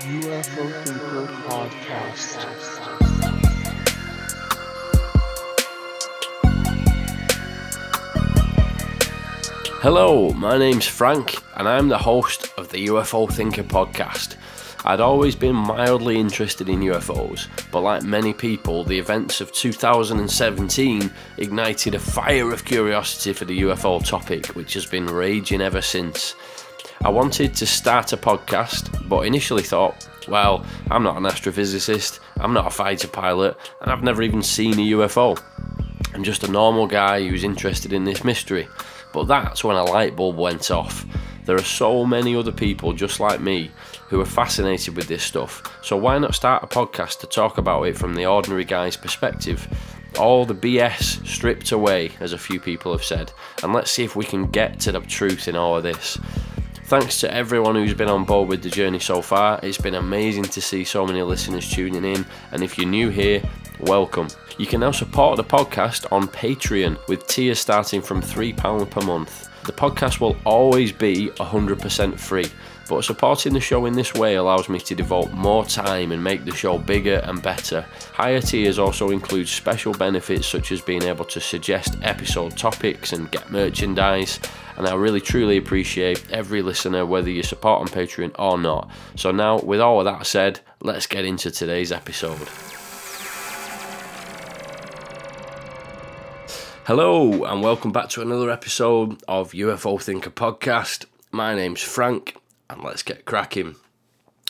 UFO Thinker Podcast. Hello, my name's Frank, and I'm the host of the UFO Thinker podcast. I'd always been mildly interested in UFOs, but like many people, the events of 2017 ignited a fire of curiosity for the UFO topic, which has been raging ever since. I wanted to start a podcast, but initially thought, well, I'm not an astrophysicist, I'm not a fighter pilot, and I've never even seen a UFO. I'm just a normal guy who's interested in this mystery. But that's when a light bulb went off. There are so many other people just like me who are fascinated with this stuff, so why not start a podcast to talk about it from the ordinary guy's perspective? All the BS stripped away, as a few people have said, and let's see if we can get to the truth in all of this. Thanks to everyone who's been on board with the journey so far. It's been amazing to see so many listeners tuning in, and if you're new here, welcome. You can now support the podcast on Patreon with tiers starting from £3 per month. The podcast will always be 100% free, but supporting the show in this way allows me to devote more time and make the show bigger and better. Higher tiers also include special benefits such as being able to suggest episode topics and get merchandise. And I really truly appreciate every listener, whether you support on Patreon or not. So, now with all of that said, let's get into today's episode. Hello, and welcome back to another episode of UFO Thinker Podcast. My name's Frank, and let's get cracking.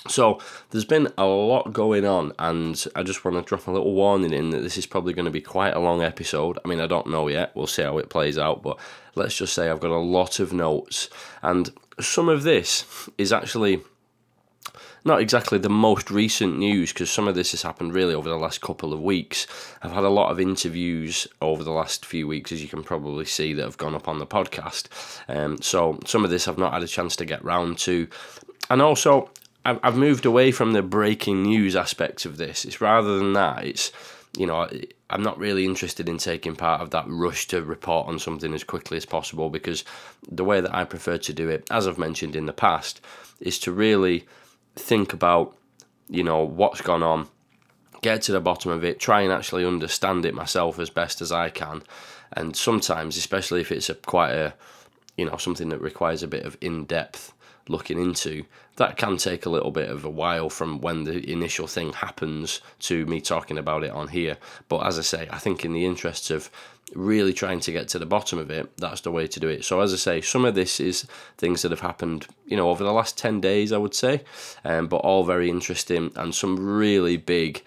So, there's been a lot going on, and I just want to drop a little warning in that this is probably going to be quite a long episode. I mean, I don't know yet, we'll see how it plays out, but let's just say I've got a lot of notes, and some of this is actually not exactly the most recent news because some of this has happened really over the last couple of weeks. I've had a lot of interviews over the last few weeks, as you can probably see, that have gone up on the podcast. Um, so some of this I've not had a chance to get round to. And also, I've, moved away from the breaking news aspect of this. It's rather than that, it's you know, I'm not really interested in taking part of that rush to report on something as quickly as possible because the way that I prefer to do it, as I've mentioned in the past, is to really think about, you know, what's gone on, get to the bottom of it, try and actually understand it myself as best as I can. And sometimes, especially if it's a quite a, you know, something that requires a bit of in depth looking into, that can take a little bit of a while from when the initial thing happens to me talking about it on here. But as I say, I think in the interests of really trying to get to the bottom of it, that's the way to do it. So as I say, some of this is things that have happened, you know, over the last 10 days, I would say, um, but all very interesting and some really big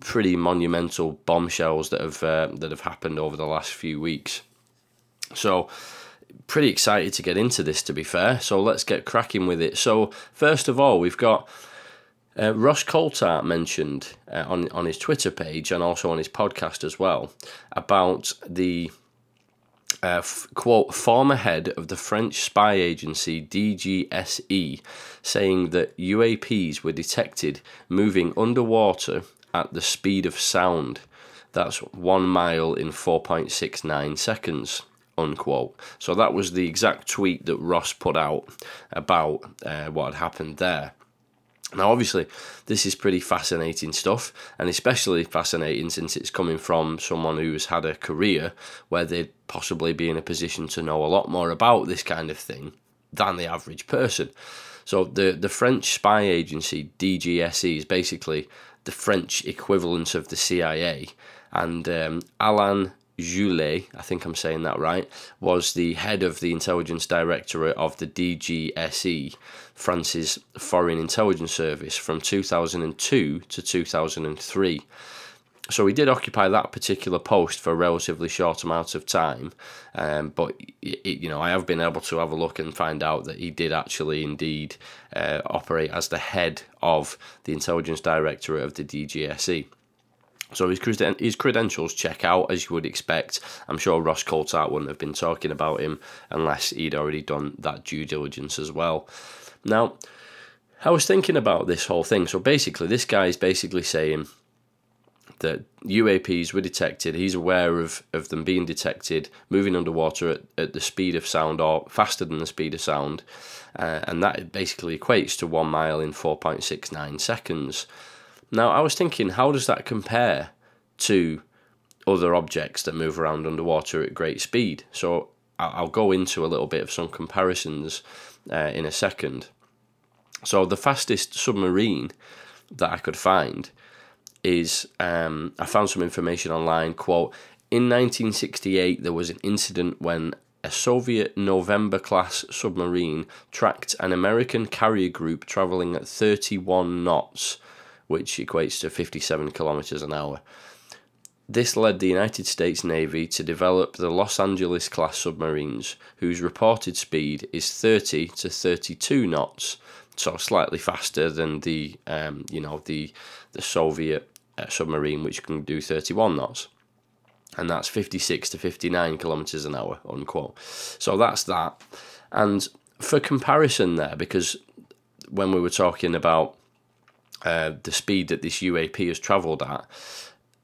pretty monumental bombshells that have uh, that have happened over the last few weeks. So pretty excited to get into this to be fair. So let's get cracking with it. So first of all, we've got uh, Ross Coulthart mentioned uh, on on his Twitter page and also on his podcast as well about the uh, f- quote former head of the French spy agency DGSE saying that UAPs were detected moving underwater at the speed of sound. That's one mile in 4.69 seconds unquote. So that was the exact tweet that Ross put out about uh, what had happened there. Now, obviously, this is pretty fascinating stuff, and especially fascinating since it's coming from someone who's had a career where they'd possibly be in a position to know a lot more about this kind of thing than the average person. So, the, the French spy agency, DGSE, is basically the French equivalent of the CIA, and um, Alain Juillet, I think I'm saying that right, was the head of the intelligence directorate of the DGSE, France's Foreign Intelligence Service, from 2002 to 2003. So he did occupy that particular post for a relatively short amount of time, um, but it, you know I have been able to have a look and find out that he did actually indeed uh, operate as the head of the intelligence directorate of the DGSE. So his, creden- his credentials check out as you would expect. I'm sure Ross Coulthart wouldn't have been talking about him unless he'd already done that due diligence as well. Now, I was thinking about this whole thing. So basically, this guy is basically saying that UAPs were detected. He's aware of, of them being detected, moving underwater at, at the speed of sound or faster than the speed of sound. Uh, and that basically equates to one mile in 4.69 seconds. Now, I was thinking, how does that compare to other objects that move around underwater at great speed? So I'll go into a little bit of some comparisons uh, in a second. So the fastest submarine that I could find is um, I found some information online. Quote: In 1968, there was an incident when a Soviet November class submarine tracked an American carrier group traveling at 31 knots, which equates to 57 kilometers an hour. This led the United States Navy to develop the Los Angeles class submarines, whose reported speed is 30 to 32 knots, so slightly faster than the um, you know the the Soviet uh, submarine, which can do 31 knots, and that's 56 to 59 kilometers an hour, unquote. So that's that, and for comparison, there because when we were talking about uh, the speed that this UAP has travelled at,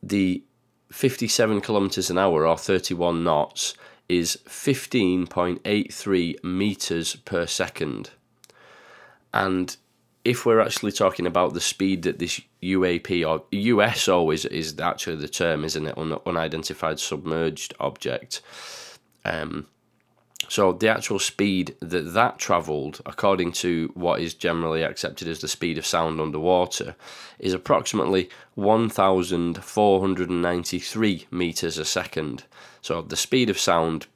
the 57 kilometers an hour or 31 knots is 15.83 meters per second. And if we're actually talking about the speed that this UAP or USO is is actually the term, isn't it? Un- unidentified submerged object. Um, so the actual speed that that travelled, according to what is generally accepted as the speed of sound underwater, is approximately 1,493 meters a second. So the speed of sound,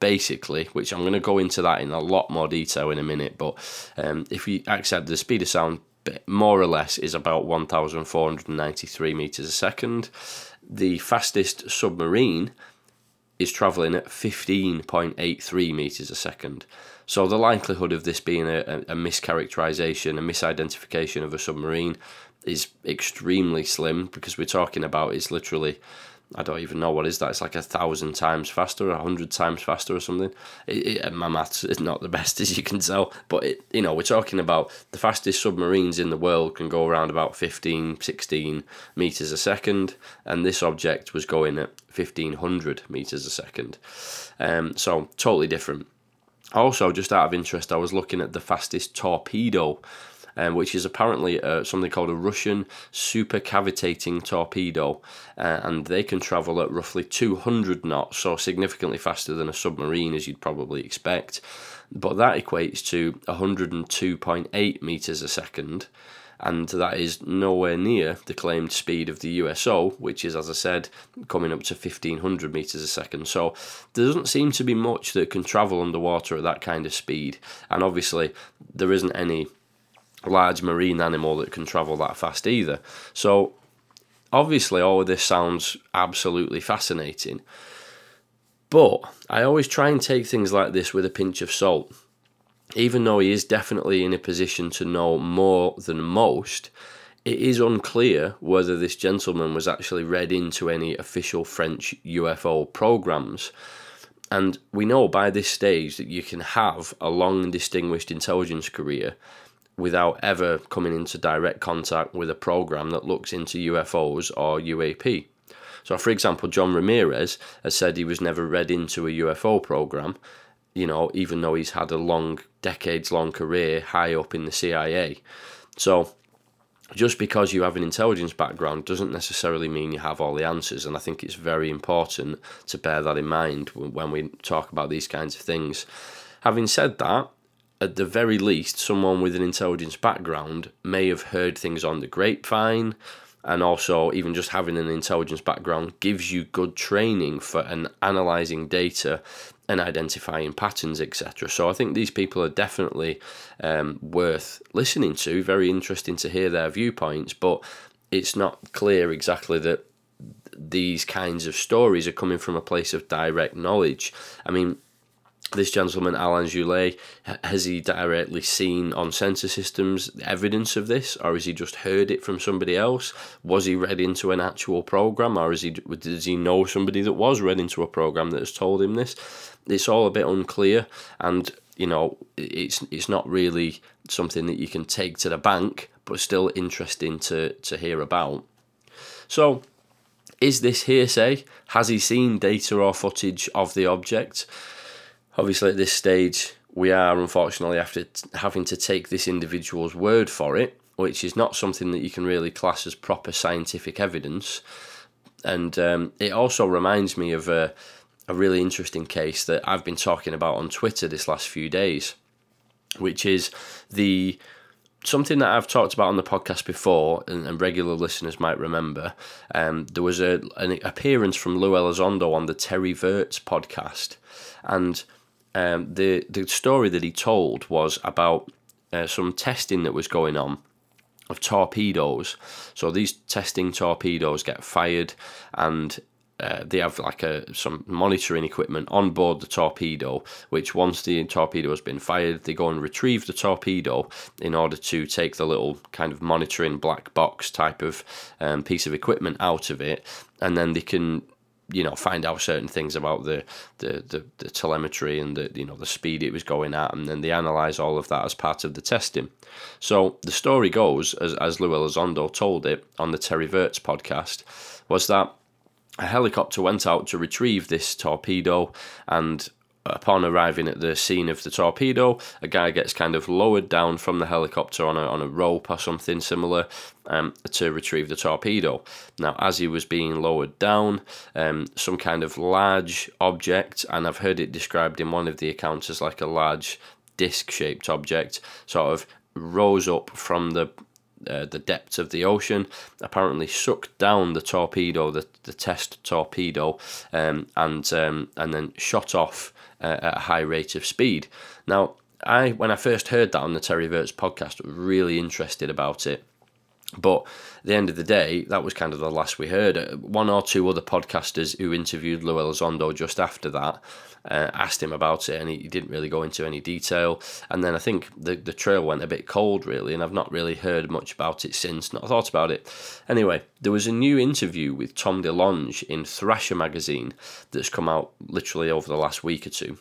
basically, which I'm going to go into that in a lot more detail in a minute, but um, if we accept the speed of sound, more or less, is about 1,493 meters a second. The fastest submarine is travelling at 15.83 metres a second. So the likelihood of this being a, a mischaracterization, a misidentification of a submarine is extremely slim because we're talking about it's literally I don't even know what is that. It's like a thousand times faster, a hundred times faster, or something. It, it, my maths is not the best, as you can tell. But it, you know, we're talking about the fastest submarines in the world can go around about 15, 16 meters a second, and this object was going at 1500 meters a second. Um, so totally different. Also, just out of interest, I was looking at the fastest torpedo um, which is apparently uh, something called a Russian supercavitating torpedo, uh, and they can travel at roughly 200 knots, so significantly faster than a submarine, as you'd probably expect. But that equates to 102.8 meters a second and that is nowhere near the claimed speed of the USO, which is, as I said, coming up to 1500 meters a second. So there doesn't seem to be much that can travel underwater at that kind of speed, and obviously there isn't any large marine animal that can travel that fast either. So obviously all of this sounds absolutely fascinating. But I always try and take things like this with a pinch of salt. Even though he is definitely in a position to know more than most, it is unclear whether this gentleman was actually read into any official French UFO programs. And we know by this stage that you can have a long and distinguished intelligence career without ever coming into direct contact with a program that looks into UFOs or UAP. So, for example, John Ramirez has said he was never read into a UFO program, you know, even though he's had a long, decades long career high up in the CIA. So, just because you have an intelligence background doesn't necessarily mean you have all the answers. And I think it's very important to bear that in mind when we talk about these kinds of things. Having said that, at the very least, someone with an intelligence background may have heard things on the grapevine, and also even just having an intelligence background gives you good training for an analyzing data and identifying patterns, etc. So I think these people are definitely um, worth listening to. Very interesting to hear their viewpoints, but it's not clear exactly that these kinds of stories are coming from a place of direct knowledge. I mean, this gentleman, Alain Juillet, has he directly seen on sensor systems evidence of this, or has he just heard it from somebody else? Was he read into an actual program, or is he does he know somebody that was read into a program that has told him this? It's all a bit unclear, and you know, it's it's not really something that you can take to the bank, but still interesting to to hear about. So Is this hearsay? Has he seen data or footage of the object? Obviously, at this stage, we are unfortunately after having to take this individual's word for it, which is not something that you can really class as proper scientific evidence. And um, it also reminds me of a, a really interesting case that I've been talking about on Twitter this last few days, which is the something that I've talked about on the podcast before, and, and regular listeners might remember. Um, there was a an appearance from Lou Elizondo on the Terry Virts podcast, and um, the the story that he told was about uh, some testing that was going on of torpedoes. So these testing torpedoes get fired, and uh, they have like a some monitoring equipment on board the torpedo, which once the torpedo has been fired, they go and retrieve the torpedo in order to take the little kind of monitoring black box type of um, piece of equipment out of it, and then they can you know find out certain things about the, the the, the, telemetry and the you know the speed it was going at and then they analyze all of that as part of the testing. So the story goes as, as Lou Elizondo told it on the Terry Virts podcast was that a helicopter went out to retrieve this torpedo and upon arriving at the scene of the torpedo, a guy gets kind of lowered down from the helicopter on a, on a rope or something similar um, to retrieve the torpedo. Now, as he was being lowered down, um, some kind of large object, and I've heard it described in one of the accounts as like a large disc shaped object, sort of rose up from the uh, the depths of the ocean, apparently sucked down the torpedo, the, the test torpedo, um, and um, and then shot off uh, at a high rate of speed. Now, I when I first heard that on the Terry Virts podcast, was really interested about it. But the end of the day, that was kind of the last we heard. Uh, one or two other podcasters who interviewed Lou Elizondo just after that uh, asked him about it, and he, he, didn't really go into any detail. And then I think the, the trail went a bit cold, really, and I've not really heard much about it since, not thought about it. Anyway, there was a new interview with Tom DeLonge in Thrasher magazine that's come out literally over the last week or two.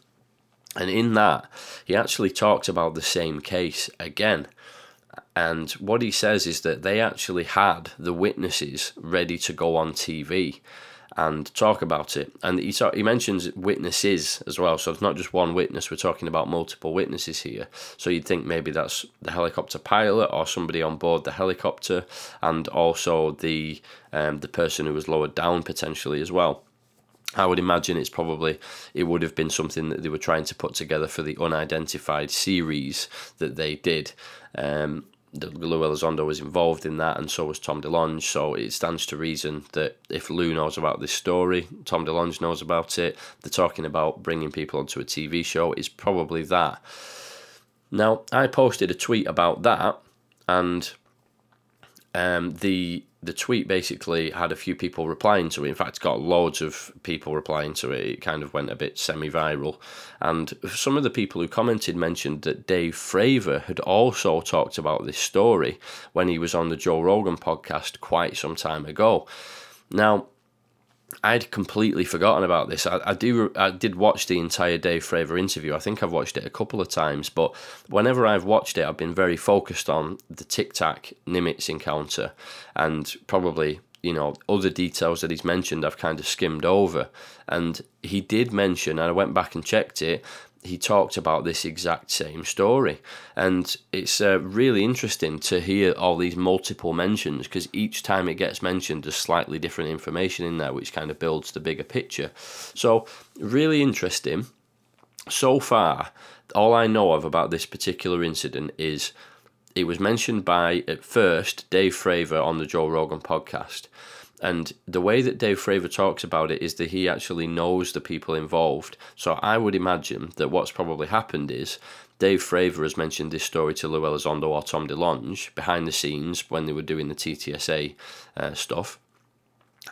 And in that, he actually talks about the same case again. And what he says is that they actually had the witnesses ready to go on TV and talk about it. And he talk, he mentions witnesses as well, so it's not just one witness. We're talking about multiple witnesses here. So you'd think maybe that's the helicopter pilot or somebody on board the helicopter, and also the um, the person who was lowered down potentially as well. I would imagine it's probably it would have been something that they were trying to put together for the unidentified series that they did. Um, Lou Elizondo was involved in that, and so was Tom DeLonge. So it stands to reason that if Lou knows about this story, Tom DeLonge knows about it. They're talking about bringing people onto a TV show. It's probably that. Now, I posted a tweet about that, and um, the the tweet basically had a few people replying to it. In fact, got loads of people replying to it. It kind of went a bit semi viral. And some of the people who commented mentioned that Dave Fravor had also talked about this story when he was on the Joe Rogan podcast quite some time ago. Now, I'd completely forgotten about this. I, I, do. I did watch the entire Dave Fravor interview. I think I've watched it a couple of times, but whenever I've watched it, I've been very focused on the Tic Tac Nimitz encounter, and probably you know other details that he's mentioned. I've kind of skimmed over, and he did mention, and I went back and checked it he talked about this exact same story. And it's uh, really interesting to hear all these multiple mentions because each time it gets mentioned, there's slightly different information in there, which kind of builds the bigger picture. So, really interesting. So far, all I know of about this particular incident is it was mentioned by, at first, Dave Fravor on the Joe Rogan podcast. And the way that Dave Fravor talks about it is that he actually knows the people involved. So I would imagine that what's probably happened is Dave Fravor has mentioned this story to Lou Elizondo or Tom DeLonge behind the scenes when they were doing the TTSA uh, stuff.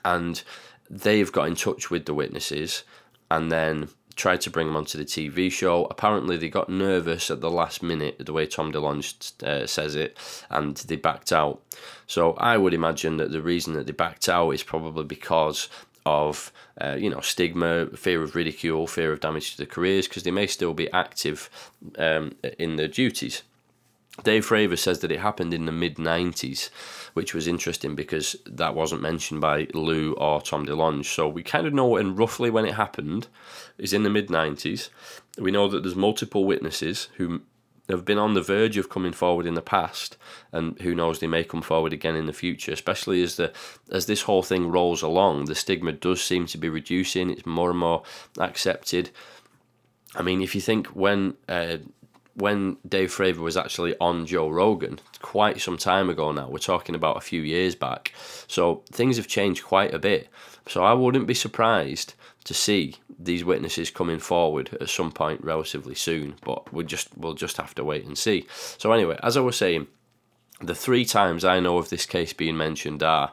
And they've got in touch with the witnesses and then tried to bring them onto the TV show. Apparently, they got nervous at the last minute, the way Tom DeLonge uh, says it, and they backed out. So I would imagine that the reason that they backed out is probably because of uh, you know stigma, fear of ridicule, fear of damage to their careers, because they may still be active um, in their duties. Dave Fravor says that it happened in the mid 90s, which was interesting because that wasn't mentioned by Lou or Tom DeLonge. So we kind of know when roughly when it happened is in the mid 90s. We know that there's multiple witnesses who have been on the verge of coming forward in the past, and who knows, they may come forward again in the future. Especially as the as this whole thing rolls along, the stigma does seem to be reducing. It's more and more accepted. I mean, if you think when uh, when Dave Fravor was actually on Joe Rogan quite some time ago now. We're talking about a few years back. So things have changed quite a bit. So I wouldn't be surprised to see these witnesses coming forward at some point relatively soon, but we just we'll just have to wait and see. So anyway, as I was saying, the three times I know of this case being mentioned are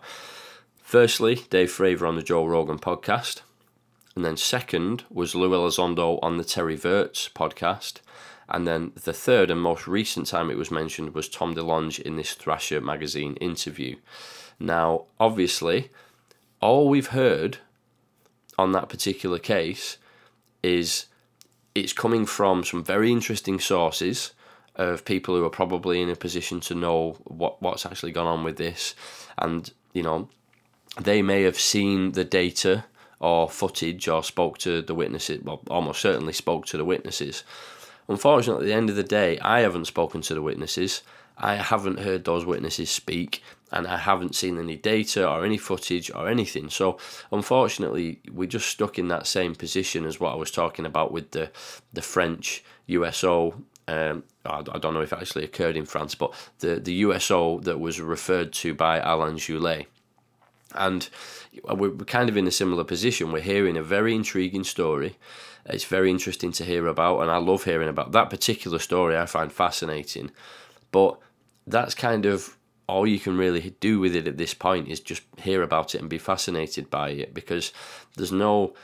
firstly Dave Fravor on the Joe Rogan podcast, and then second was Lou Elizondo on the Terry Virts podcast, and then the third and most recent time it was mentioned was Tom DeLonge in this Thrasher magazine interview. Now, obviously, all we've heard on that particular case is it's coming from some very interesting sources of people who are probably in a position to know what, what's actually gone on with this. And, you know, they may have seen the data or footage or spoke to the witnesses, well, almost certainly spoke to the witnesses. Unfortunately, at the end of the day, I haven't spoken to the witnesses. I haven't heard those witnesses speak, and I haven't seen any data or any footage or anything. So, unfortunately, we're just stuck in that same position as what I was talking about with the the French USO. Um, I, don't know if it actually occurred in France, but the, the USO that was referred to by Alain Juillet. And we're kind of in a similar position. We're hearing a very intriguing story it's very interesting to hear about, and I love hearing about that particular story. I find fascinating, but that's kind of all you can really do with it at this point is just hear about it and be fascinated by it because there's no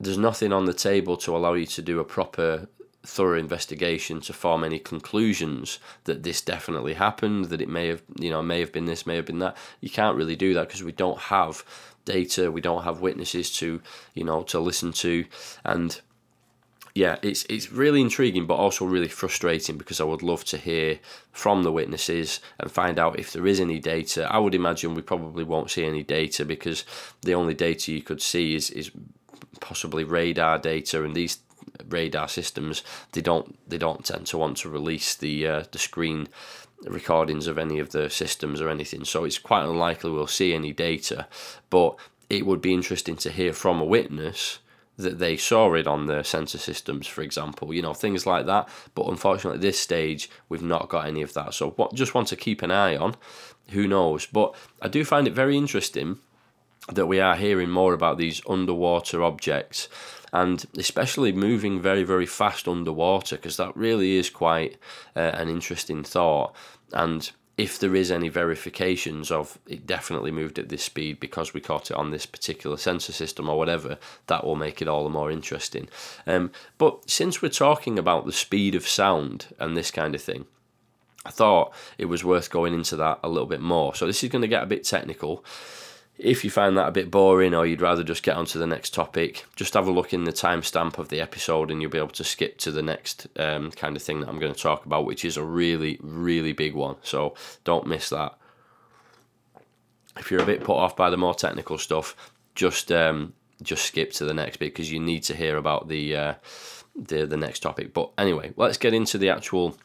there's nothing on the table to allow you to do a proper thorough investigation to form any conclusions that this definitely happened that it may have you know may have been this may have been that you can't really do that because we don't have data we don't have witnesses to you know to listen to and yeah, it's it's really intriguing, but also really frustrating because I would love to hear from the witnesses and find out if there is any data. I would imagine we probably won't see any data because the only data you could see is is possibly radar data, and these radar systems they don't they don't tend to want to release the uh, the screen recordings of any of the systems or anything. So it's quite unlikely we'll see any data, but it would be interesting to hear from a witness that they saw it on the sensor systems, for example, you know, things like that. But unfortunately, at this stage, we've not got any of that. So, what just want to keep an eye on. Who knows? But I do find it very interesting that we are hearing more about these underwater objects and especially moving very, very fast underwater because that really is quite uh, an interesting thought. And if there is any verifications of it definitely moved at this speed because we caught it on this particular sensor system or whatever, that will make it all the more interesting. Um, but since we're talking about the speed of sound and this kind of thing, I thought it was worth going into that a little bit more. So this is going to get a bit technical. If you find that a bit boring or you'd rather just get on to the next topic, just have a look in the timestamp of the episode and you'll be able to skip to the next um, kind of thing that I'm going to talk about, which is a really, really big one. So don't miss that. If you're a bit put off by the more technical stuff, just um, just skip to the next bit because you need to hear about the uh, the the next topic. But anyway, let's get into the actual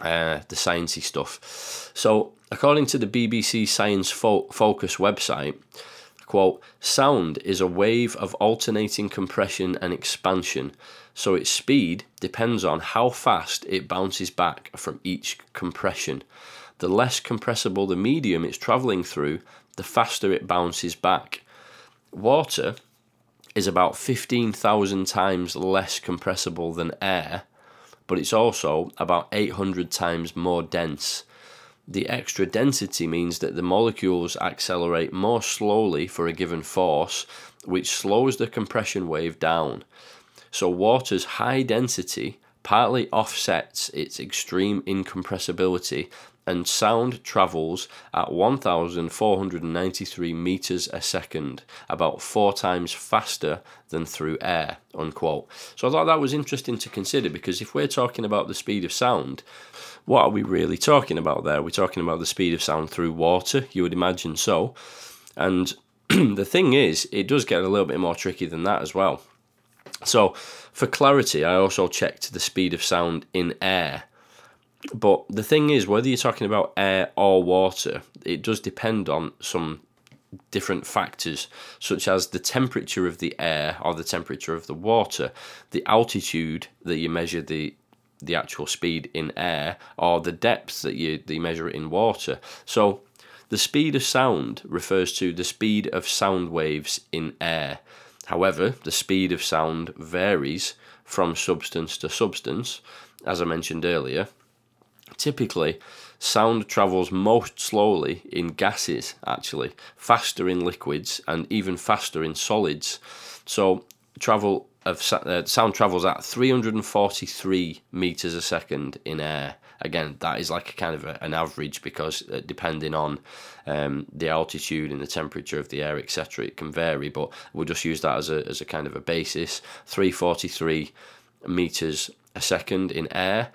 uh, the sciencey stuff. So, according to the BBC Science Fo- Focus website, quote, sound is a wave of alternating compression and expansion, so its speed depends on how fast it bounces back from each compression. The less compressible the medium it's travelling through, the faster it bounces back. Water is about 15,000 times less compressible than air but it's also about 800 times more dense. The extra density means that the molecules accelerate more slowly for a given force, which slows the compression wave down. So, water's high density partly offsets its extreme incompressibility and sound travels at 1,493 meters a second, about four times faster than through air. Unquote. So I thought that was interesting to consider because if we're talking about the speed of sound, what are we really talking about there? We're talking about the speed of sound through water, you would imagine so. And the thing is, it does get a little bit more tricky than that as well. So, for clarity, I also checked the speed of sound in air. But the thing is, whether you're talking about air or water, it does depend on some different factors, such as the temperature of the air or the temperature of the water, the altitude that you measure the the actual speed in air, or the depth that you, that you measure it in water. So, the speed of sound refers to the speed of sound waves in air. However, the speed of sound varies from substance to substance, as I mentioned earlier. Typically, sound travels most slowly in gases, actually, faster in liquids, and even faster in solids. So, travel of uh, sound travels at 343 meters a second in air. Again, that is like a kind of a, an average because uh, depending on um, the altitude and the temperature of the air, etc., it can vary. But we'll just use that as a as a kind of a basis. 343 meters a second in air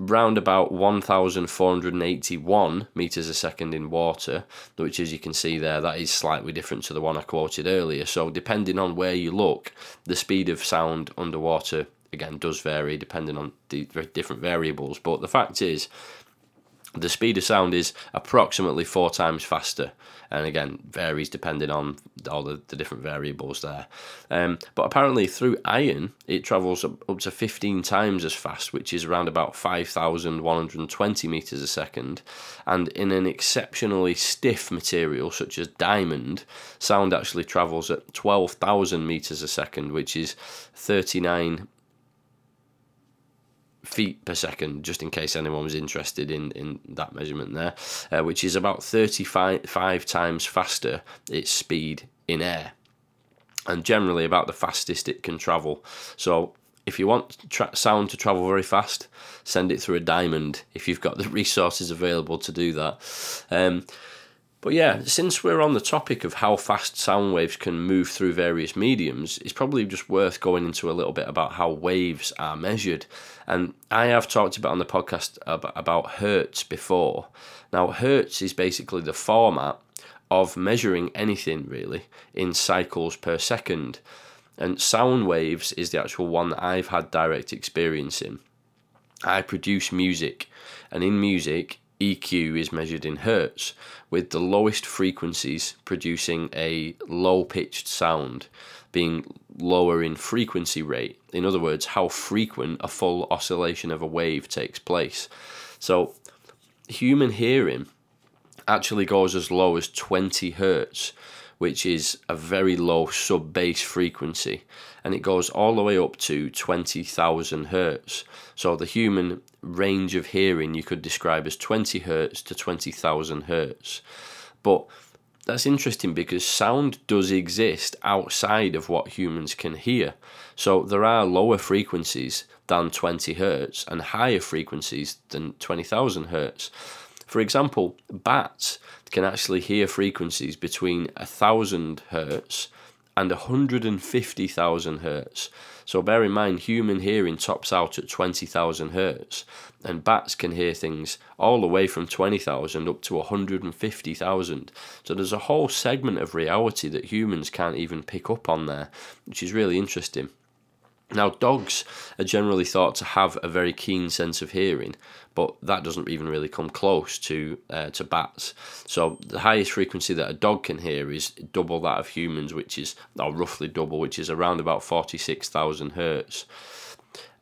around about 1,481 meters a second in water, which, as you can see there, that is slightly different to the one I quoted earlier. So, depending on where you look, the speed of sound underwater again does vary depending on the different variables. But the fact is, the speed of sound is approximately four times faster, and again varies depending on all the, the different variables there. Um, but apparently, through iron, it travels up, up to 15 times as fast, which is around about 5,120 meters a second. And in an exceptionally stiff material such as diamond, sound actually travels at 12,000 meters a second, which is 39 feet per second, just in case anyone was interested in, in that measurement there, uh, which is about 35 five times faster its speed in air, and generally about the fastest it can travel. So if you want tra- sound to travel very fast, send it through a diamond if you've got the resources available to do that. Um, but yeah, since we're on the topic of how fast sound waves can move through various mediums, it's probably just worth going into a little bit about how waves are measured. And I have talked about on the podcast about hertz before. Now, hertz is basically the format of measuring anything really in cycles per second. And sound waves is the actual one that I've had direct experience in. I produce music, and in music, EQ is measured in hertz, with the lowest frequencies producing a low pitched sound, being lower in frequency rate. In other words, how frequent a full oscillation of a wave takes place. So, human hearing actually goes as low as 20 hertz, which is a very low sub bass frequency, and it goes all the way up to 20,000 hertz. So, the human range of hearing you could describe as 20 hertz to 20,000 hertz. But that's interesting because sound does exist outside of what humans can hear. So there are lower frequencies than 20 hertz and higher frequencies than 20,000 hertz. For example, bats can actually hear frequencies between 1000 hertz and 150,000 hertz. So bear in mind, human hearing tops out at 20,000 hertz, and bats can hear things all the way from 20,000 up to 150,000. So there's a whole segment of reality that humans can't even pick up on there, which is really interesting. Now, dogs are generally thought to have a very keen sense of hearing, but that doesn't even really come close to uh, to bats. So the highest frequency that a dog can hear is double that of humans, which is or roughly double, which is around about forty six thousand hertz,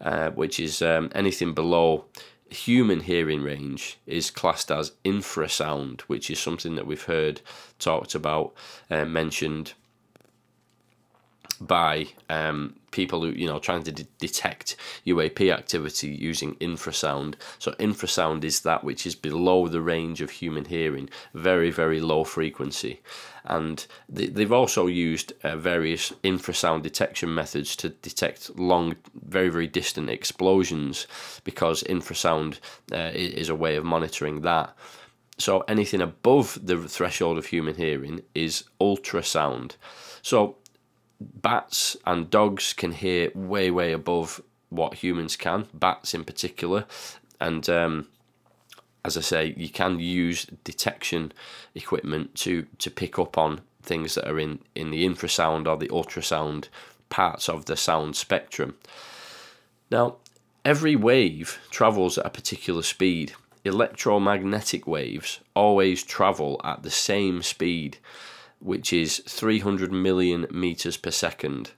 uh, which is um, anything below human hearing range is classed as infrasound, which is something that we've heard talked about, uh, mentioned by um, people who you know trying to de- detect UAP activity using infrasound. So infrasound is that which is below the range of human hearing, very very low frequency, and they, they've also used uh, various infrasound detection methods to detect long, very very distant explosions because infrasound uh, is a way of monitoring that. So anything above the threshold of human hearing is ultrasound. So bats and dogs can hear way, way above what humans can, bats in particular. And um, as I say, you can use detection equipment to to pick up on things that are in in the infrasound or the ultrasound parts of the sound spectrum. Now, every wave travels at a particular speed. Electromagnetic waves always travel at the same speed, which is 300 million meters per second.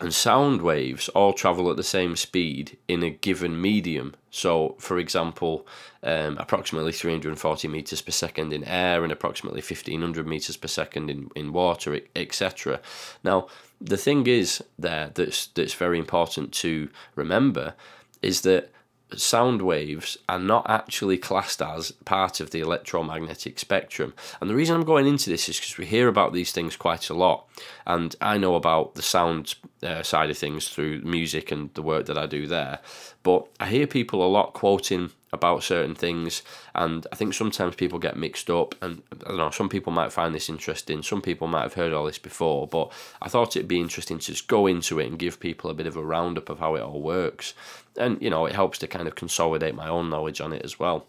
And sound waves all travel at the same speed in a given medium. So, for example, um, approximately 340 meters per second in air and approximately 1500 meters per second in, in water, etc. Now, the thing is there that's that's very important to remember is that sound waves are not actually classed as part of the electromagnetic spectrum. And the reason I'm going into this is because we hear about these things quite a lot. And I know about the sound uh, side of things through music and the work that I do there. But I hear people a lot quoting about certain things, and I think sometimes people get mixed up. And I don't know, some people might find this interesting, some people might have heard all this before, but I thought it'd be interesting to just go into it and give people a bit of a roundup of how it all works. And you know, it helps to kind of consolidate my own knowledge on it as well.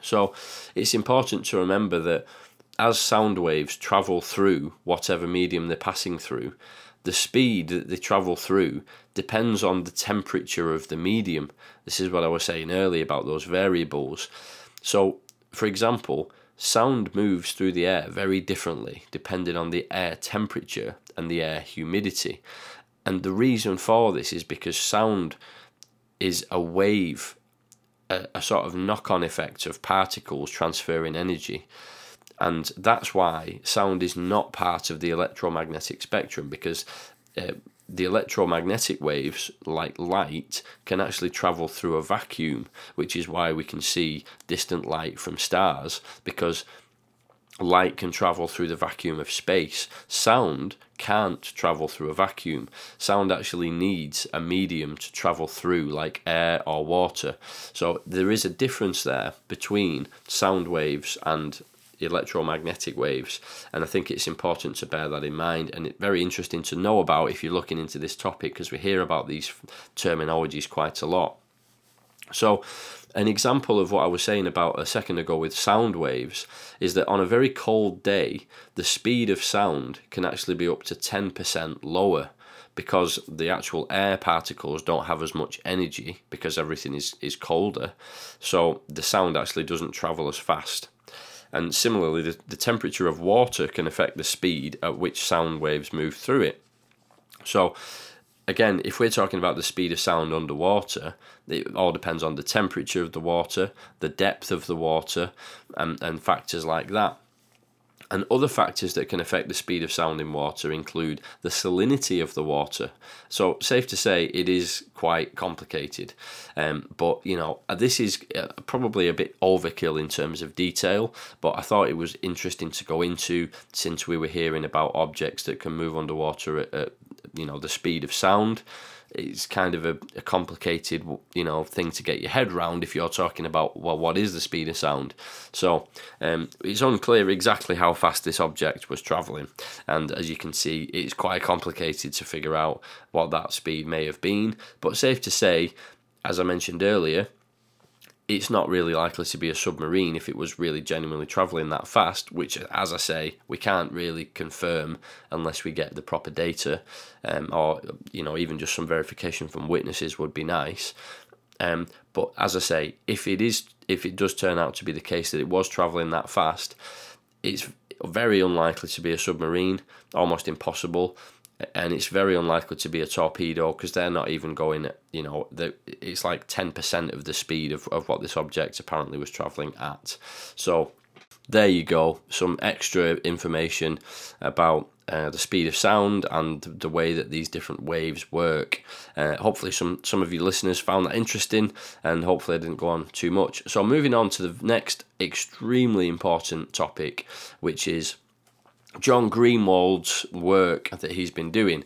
So it's important to remember that as sound waves travel through whatever medium they're passing through, the speed that they travel through depends on the temperature of the medium. This is what I was saying earlier about those variables. So, for example, sound moves through the air very differently depending on the air temperature and the air humidity. And the reason for this is because sound is a wave, a, a sort of knock on effect of particles transferring energy. And that's why sound is not part of the electromagnetic spectrum because uh, the electromagnetic waves, like light, can actually travel through a vacuum, which is why we can see distant light from stars because light can travel through the vacuum of space. Sound can't travel through a vacuum. Sound actually needs a medium to travel through, like air or water. So there is a difference there between sound waves and electromagnetic waves. And I think it's important to bear that in mind and it's very interesting to know about if you're looking into this topic because we hear about these terminologies quite a lot. So, an example of what I was saying about a second ago with sound waves is that on a very cold day, the speed of sound can actually be up to 10% lower because the actual air particles don't have as much energy because everything is, is colder. So the sound actually doesn't travel as fast. And similarly, the, the temperature of water can affect the speed at which sound waves move through it. So, again, if we're talking about the speed of sound underwater, it all depends on the temperature of the water, the depth of the water, and, and factors like that. And other factors that can affect the speed of sound in water include the salinity of the water. So, safe to say, it is quite complicated. Um, but, you know, this is uh, probably a bit overkill in terms of detail, but I thought it was interesting to go into since we were hearing about objects that can move underwater at, at you know, the speed of sound it's kind of a, a, complicated you know thing to get your head around if you're talking about well what is the speed of sound. So um, it's unclear exactly how fast this object was traveling. And as you can see it's quite complicated to figure out what that speed may have been. But safe to say as i mentioned earlier it's not really likely to be a submarine if it was really genuinely travelling that fast, which, as I say, we can't really confirm unless we get the proper data, um, or you know, even just some verification from witnesses would be nice. Um, but as I say, if it is, if it does turn out to be the case that it was travelling that fast, it's very unlikely to be a submarine, almost impossible and it's very unlikely to be a torpedo because they're not even going at, you know, it's like 10% of the speed of, of what this object apparently was travelling at. So there you go, some extra information about uh, the speed of sound and the way that these different waves work. Uh, hopefully, some some of you listeners found that interesting, and hopefully, I didn't go on too much. So, moving on to the next extremely important topic, which is John Greenewald's work that he's been doing.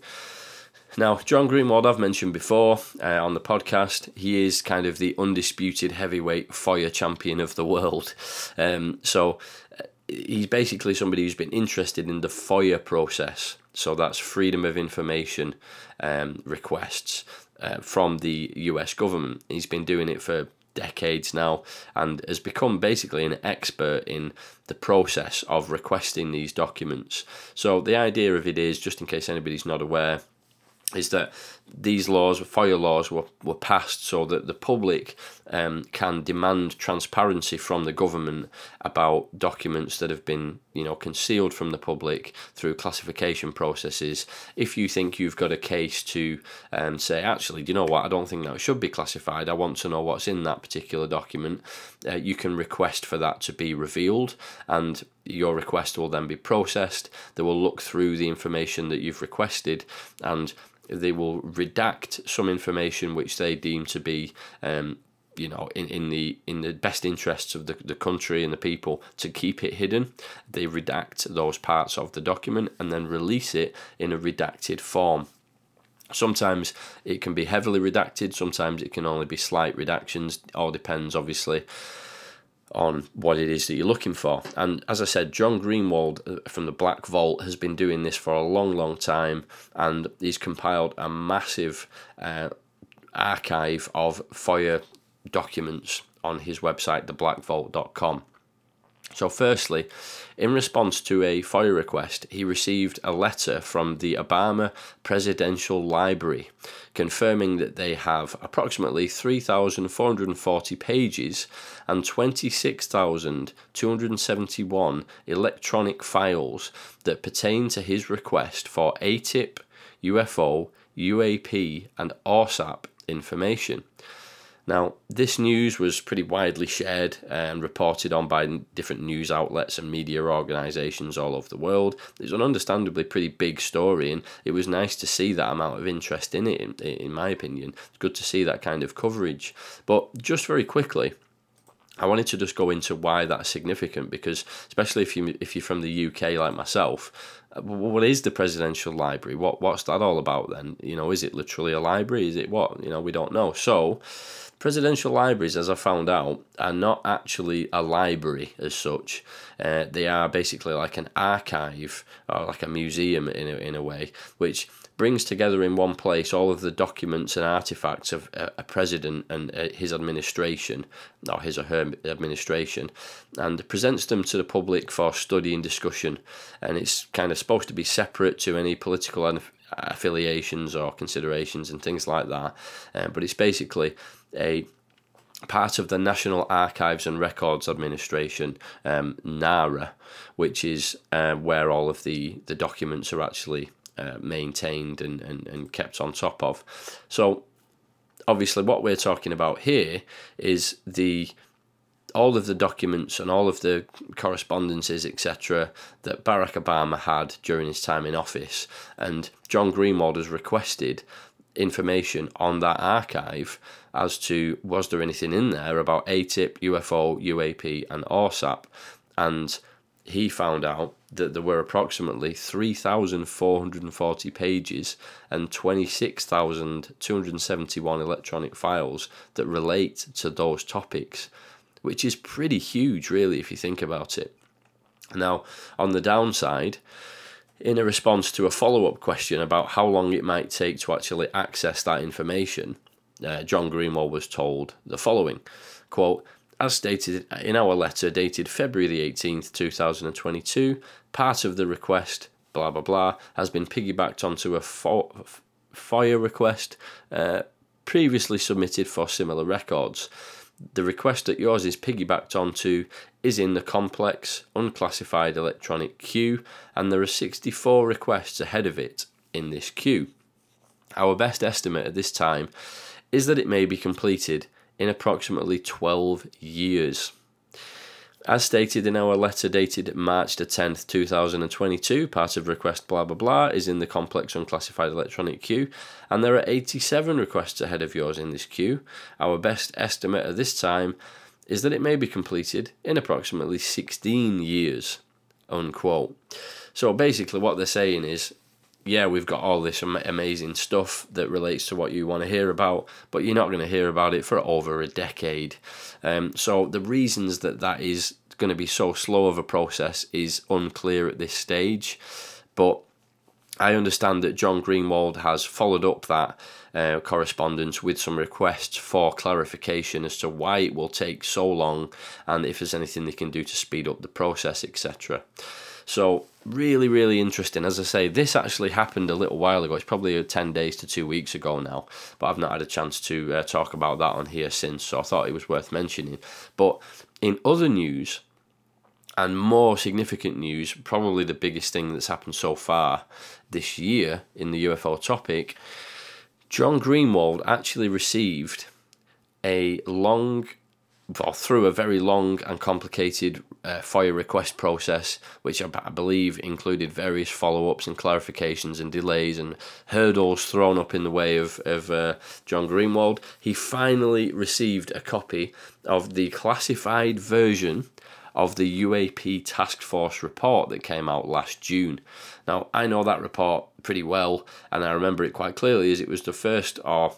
Now, John Greenewald, I've mentioned before uh, on the podcast, he is kind of the undisputed heavyweight FOIA champion of the world. Um, so uh, he's basically somebody who's been interested in the FOIA process. So that's Freedom of Information um, requests uh, from the US government. He's been doing it for decades now and has become basically an expert in the process of requesting these documents. So the idea of it is, just in case anybody's not aware, is that these laws, FOIA laws, were, were passed so that the public um, can demand transparency from the government about documents that have been, you know, concealed from the public through classification processes. If you think you've got a case to um, say, actually, do you know what? I don't think that should be classified. I want to know what's in that particular document. Uh, you can request for that to be revealed, and your request will then be processed. They will look through the information that you've requested and they will redact some information which they deem to be um, you know in, in the in the best interests of the, the country and the people to keep it hidden. They redact those parts of the document and then release it in a redacted form. Sometimes it can be heavily redacted sometimes it can only be slight redactions all depends obviously on what it is that you're looking for. And as I said, John Greenewald uh, from the Black Vault has been doing this for a long, long time, and he's compiled a massive uh, archive of FOIA documents on his website, theblackvault.com. So, firstly, in response to a FOIA request, he received a letter from the Obama Presidential Library confirming that they have approximately 3,440 pages and 26,271 electronic files that pertain to his request for AATIP, UFO, UAP, and AAWSAP information. Now, this news was pretty widely shared and reported on by different news outlets and media organisations all over the world. It's an understandably pretty big story, and it was nice to see that amount of interest in it, in, in my opinion. It's good to see that kind of coverage. But just very quickly, I wanted to just go into why that's significant because, especially if you if you're from the UK like myself, uh, what is the presidential library? What what's that all about then? You know, is it literally a library? Is it what? You know, we don't know. So, Presidential libraries, as I found out, are not actually a library as such. Uh, they are basically like an archive or like a museum in a, in a way, which brings together in one place all of the documents and artifacts of a, president and uh, his administration, or his or her administration, and presents them to the public for study and discussion. And it's kind of supposed to be separate to any political affiliations or considerations and things like that. Uh, but it's basically a part of the National Archives and Records Administration, um, NARA, which is uh, where all of the, the documents are actually uh, maintained and, and, and kept on top of. So, obviously, what we're talking about here is the all of the documents and all of the correspondences, etc., that Barack Obama had during his time in office. And John Greenewald has requested information on that archive as to was there anything in there about AATIP, UFO, UAP, and AAWSAP. And he found out that there were approximately 3,440 pages and 26,271 electronic files that relate to those topics, which is pretty huge, really, if you think about it. Now, on the downside, in a response to a follow up question about how long it might take to actually access that information, uh, John Greenewald was told the following quote, as stated in our letter dated February the 18th, 2022, part of the request, blah blah blah, has been piggybacked onto a FOIA request uh, previously submitted for similar records. The request that yours is piggybacked onto is in the complex unclassified electronic queue, and there are 64 requests ahead of it in this queue. Our best estimate at this time is that it may be completed in approximately 12 years. As stated in our letter dated March the 10th, 2022, part of request blah blah blah is in the complex unclassified electronic queue, and there are 87 requests ahead of yours in this queue. Our best estimate at this time is that it may be completed in approximately 16 years. Unquote. So basically, what they're saying is yeah, we've got all this amazing stuff that relates to what you want to hear about, but you're not going to hear about it for over a decade. Um, so the reasons that that is going to be so slow of a process is unclear at this stage, but I understand that John Greenewald has followed up that uh, correspondence with some requests for clarification as to why it will take so long and if there's anything they can do to speed up the process, etc. So, really, really interesting. As I say, this actually happened a little while ago. It's probably 10 days to two weeks ago now, but I've not had a chance to uh, talk about that on here since, so I thought it was worth mentioning. But in other news, and more significant news, probably the biggest thing that's happened so far this year in the UFO topic, John Greenewald actually received a long, or through a very long and complicated uh, FOIA request process, which I, I believe included various follow ups and clarifications and delays and hurdles thrown up in the way of, of uh, John Greenewald. He finally received a copy of the classified version of the UAP Task Force report that came out last June. Now, I know that report pretty well, and I remember it quite clearly as it was the first or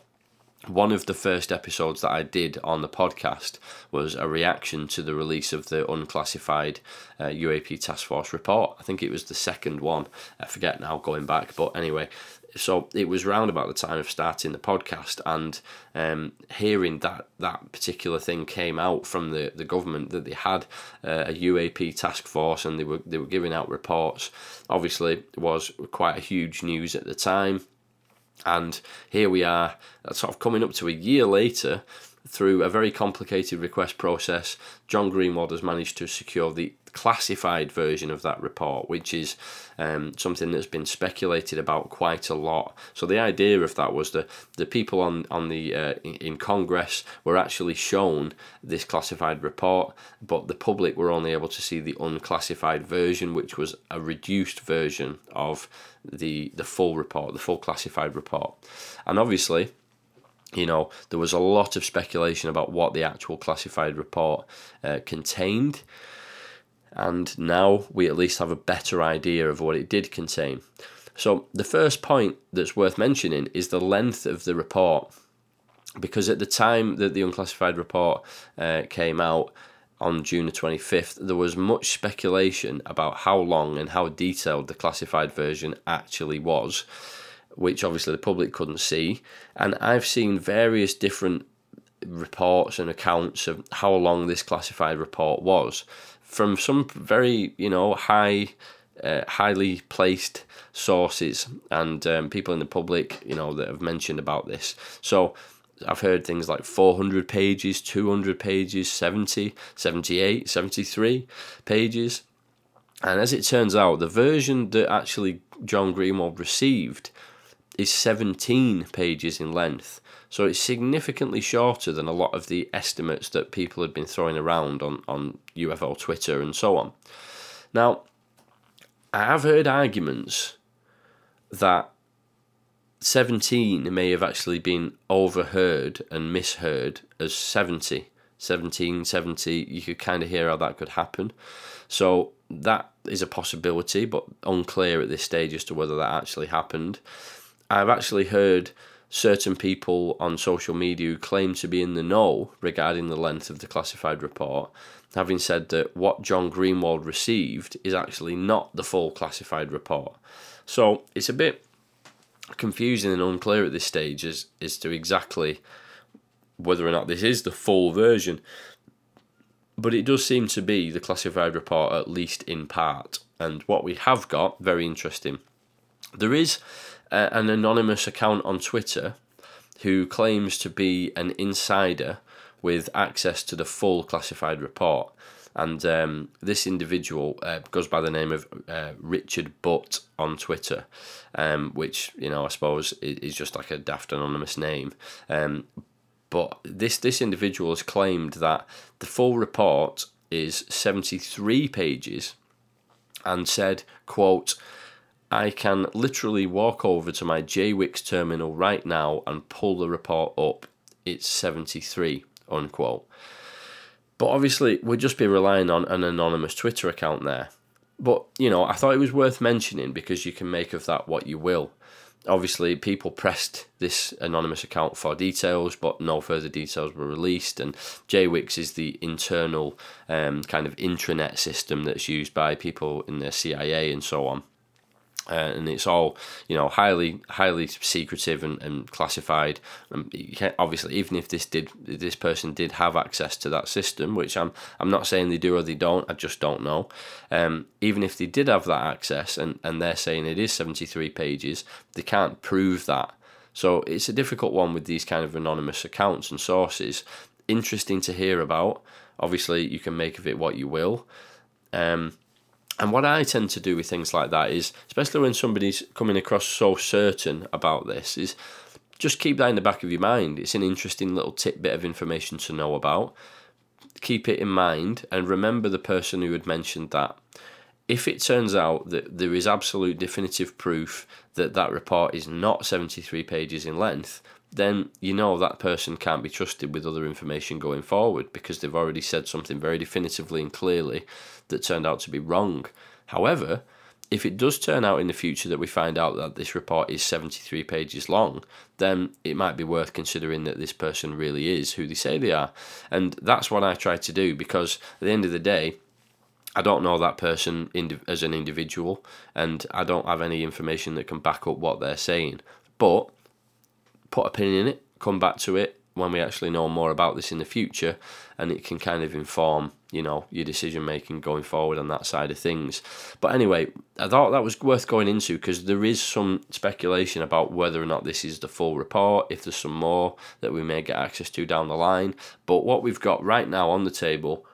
one of the first episodes that I did on the podcast was a reaction to the release of the unclassified uh, UAP Task Force report. I think it was the second one. I forget now going back, but anyway, so it was round about the time of starting the podcast and um, hearing that that particular thing came out from the, the government that they had uh, a UAP task force and they were they were giving out reports. Obviously, was quite a huge news at the time, and here we are, sort of coming up to a year later. Through a very complicated request process, John Greenewald has managed to secure the classified version of that report, which is um, something that's been speculated about quite a lot. So the idea of that was that the people on on the uh, in, in Congress were actually shown this classified report, but the public were only able to see the unclassified version, which was a reduced version of the the full report, the full classified report, and obviously you know, there was a lot of speculation about what the actual classified report uh, contained. And now we at least have a better idea of what it did contain. So, the first point that's worth mentioning is the length of the report, because at the time that the unclassified report uh, came out on June the 25th, there was much speculation about how long and how detailed the classified version actually was, which obviously the public couldn't see. And I've seen various different reports and accounts of how long this classified report was from some very you know high uh, highly placed sources and um, people in the public you know that have mentioned about this so I've heard things like 400 pages, 200 pages, 70, 78, 73 pages. And as it turns out, the version that actually John Greenewald received is 17 pages in length. So it's significantly shorter than a lot of the estimates that people had been throwing around on, on UFO Twitter and so on. Now, I have heard arguments that 17 may have actually been overheard and misheard as 70. 17, 70, you could kind of hear how that could happen. So that is a possibility, but unclear at this stage as to whether that actually happened. I've actually heard certain people on social media who claim to be in the know regarding the length of the classified report, having said that what John Greenewald received is actually not the full classified report. So it's a bit confusing and unclear at this stage as, as to exactly whether or not this is the full version. But it does seem to be the classified report, at least in part. And what we have got, very interesting. There is uh, an anonymous account on Twitter who claims to be an insider with access to the full classified report. And um, this individual uh, goes by the name of uh, Richard Butt on Twitter, um, which you know I suppose is just like a daft anonymous name. Um, but this this individual has claimed that the full report is seventy three pages, and said, "quote I can literally walk over to my JWICS terminal right now and pull the report up. It's 73, unquote. But obviously, we'd just be relying on an anonymous Twitter account there. But, you know, I thought it was worth mentioning because you can make of that what you will. Obviously, people pressed this anonymous account for details, but no further details were released. And JWICS is the internal um, kind of intranet system that's used by people in the CIA and so on. Uh, and it's all you know highly highly secretive and, and classified. And obviously even if this did this person did have access to that system which i'm i'm not saying they do or they don't i just don't know. Um, even if they did have that access and and they're saying it is 73 pages they can't prove that. So it's a difficult one with these kind of anonymous accounts and sources. Interesting to hear about. Obviously you can make of it what you will. Um, and what I tend to do with things like that is, especially when somebody's coming across so certain about this, is just keep that in the back of your mind. It's an interesting little tidbit of information to know about. Keep it in mind and remember the person who had mentioned that. If it turns out that there is absolute definitive proof that that report is not 73 pages in length, then you know that person can't be trusted with other information going forward because they've already said something very definitively and clearly that turned out to be wrong. However, if it does turn out in the future that we find out that this report is 73 pages long, then it might be worth considering that this person really is who they say they are. And that's what I try to do because at the end of the day, I don't know that person as an individual and I don't have any information that can back up what they're saying. But put a pin in it, come back to it when we actually know more about this in the future, and it can kind of inform, you know, your decision making going forward on that side of things. But anyway, I thought that was worth going into because there is some speculation about whether or not this is the full report, if there's some more that we may get access to down the line. But what we've got right now on the table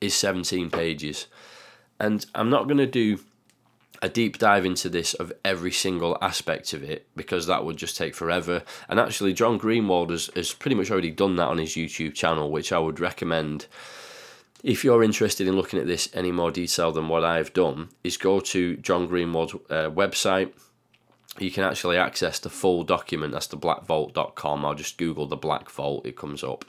is 17 pages. And I'm not going to do a deep dive into this of every single aspect of it because that would just take forever. And actually, John Greenewald has, has pretty much already done that on his YouTube channel, which I would recommend. If you're interested in looking at this any more detail than what I've done, is go to John Greenewald's uh, website. You can actually access the full document. That's the blackvault.com. I'll just Google the Black Vault, it comes up.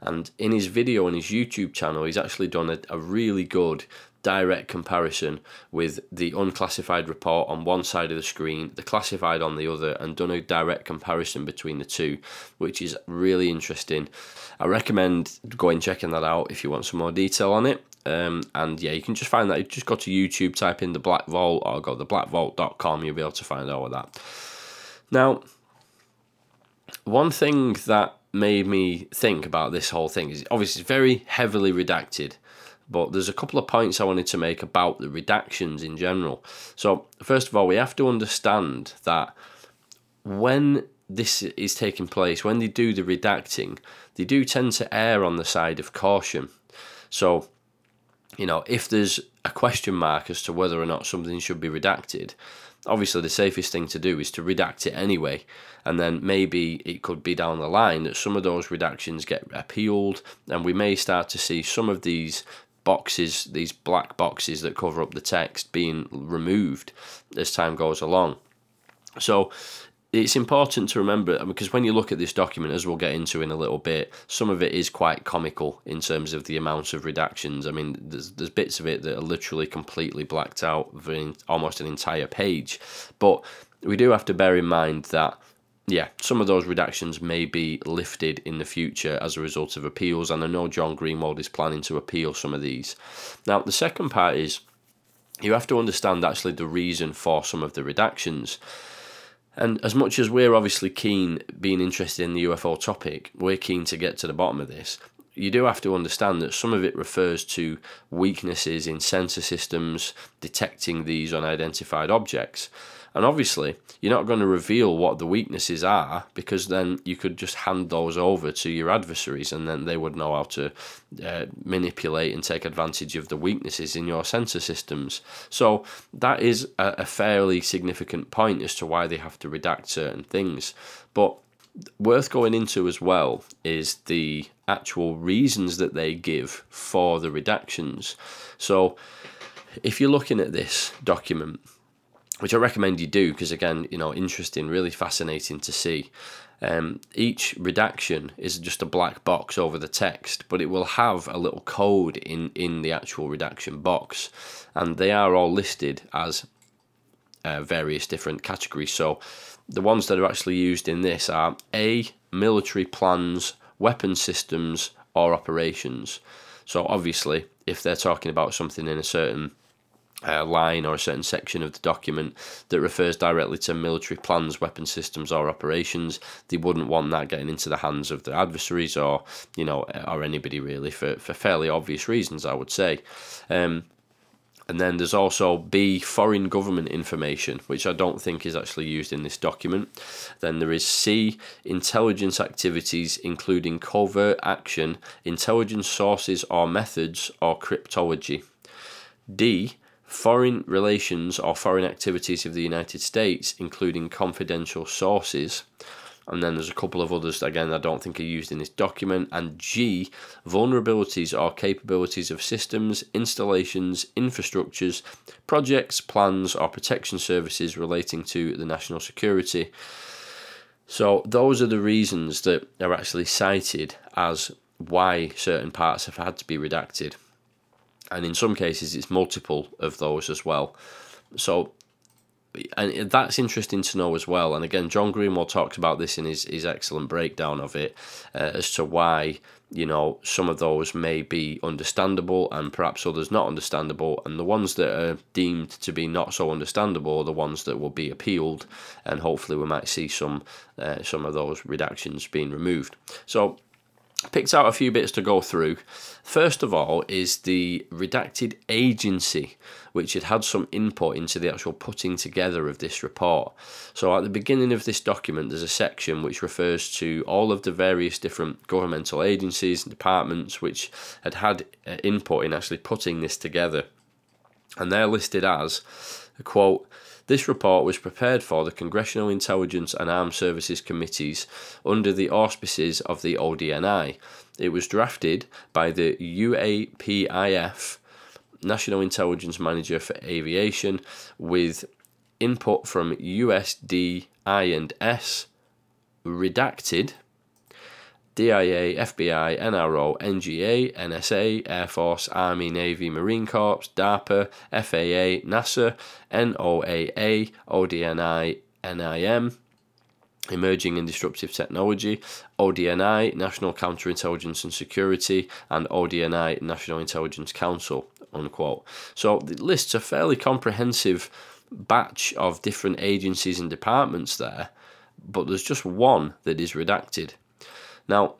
And in his video on his YouTube channel, he's actually done a, a really good direct comparison with the unclassified report on one side of the screen, the classified on the other, and done a direct comparison between the two, which is really interesting. I recommend going checking that out if you want some more detail on it. Um, and yeah, you can just find that. You just go to YouTube, type in the Black Vault, or go to blackvault.com, you'll be able to find all of that. Now, one thing that made me think about this whole thing is obviously it's very heavily redacted but there's a couple of points I wanted to make about the redactions in general. So, first of all, we have to understand that when this is taking place, when they do the redacting, they do tend to err on the side of caution. So, you know, if there's a question mark as to whether or not something should be redacted, obviously the safest thing to do is to redact it anyway and then maybe it could be down the line that some of those redactions get appealed and we may start to see some of these boxes, these black boxes that cover up the text, being removed as time goes along. So it's important to remember because when you look at this document, as we'll get into in a little bit, some of it is quite comical in terms of the amount of redactions. I mean, there's there's bits of it that are literally completely blacked out for almost an entire page, but we do have to bear in mind that yeah, some of those redactions may be lifted in the future as a result of appeals, and I know John Greenewald is planning to appeal some of these. Now, the second part is you have to understand actually the reason for some of the redactions. And as much as we're obviously keen, being interested in the UFO topic, we're keen to get to the bottom of this. You do have to understand that some of it refers to weaknesses in sensor systems detecting these unidentified objects. And obviously, you're not going to reveal what the weaknesses are because then you could just hand those over to your adversaries and then they would know how to uh, manipulate and take advantage of the weaknesses in your sensor systems. So, that is a, a fairly significant point as to why they have to redact certain things. But worth going into as well is the actual reasons that they give for the redactions. So, if you're looking at this document, which I recommend you do because again, you know, interesting, really fascinating to see. Um, each redaction is just a black box over the text, but it will have a little code in in the actual redaction box, and they are all listed as uh, various different categories. So the ones that are actually used in this are A military plans, weapon systems, or operations. So obviously, if they're talking about something in a certain uh, line or a certain section of the document that refers directly to military plans, weapon systems, or operations. They wouldn't want that getting into the hands of the adversaries or you know or anybody really for, for fairly obvious reasons, I would say. Um, and then there's also B, foreign government information, which I don't think is actually used in this document. Then there is C, intelligence activities, including covert action, intelligence sources or methods, or cryptology. D, foreign relations or foreign activities of the United States, including confidential sources. And then there's a couple of others, again, I don't think are used in this document. And G, vulnerabilities or capabilities of systems, installations, infrastructures, projects, plans, or protection services relating to the national security. So those are the reasons that are actually cited as why certain parts have had to be redacted. And in some cases, it's multiple of those as well. So and that's interesting to know as well. And again, John Greenewald talks about this in his, his excellent breakdown of it uh, as to why you know some of those may be understandable and perhaps others not understandable, and the ones that are deemed to be not so understandable are the ones that will be appealed, and hopefully we might see some uh, some of those redactions being removed. So picked out a few bits to go through. First of all, is the redacted agency, which had had some input into the actual putting together of this report. So, at the beginning of this document, there's a section which refers to all of the various different governmental agencies and departments which had had uh, input in actually putting this together. And they're listed as, quote, this report was prepared for the Congressional Intelligence and Armed Services Committees under the auspices of the ODNI. It was drafted by the UAPTF, National Intelligence Manager for Aviation, with input from USD I&S, redacted DIA, FBI, NRO, NGA, NSA, Air Force, Army, Navy, Marine Corps, DARPA, FAA, NASA, NOAA, ODNI, NIM, Emerging and Disruptive Technology, ODNI, National Counterintelligence and Security, and ODNI, National Intelligence Council. Unquote. So the lists a fairly comprehensive batch of different agencies and departments there, but there's just one that is redacted. Now,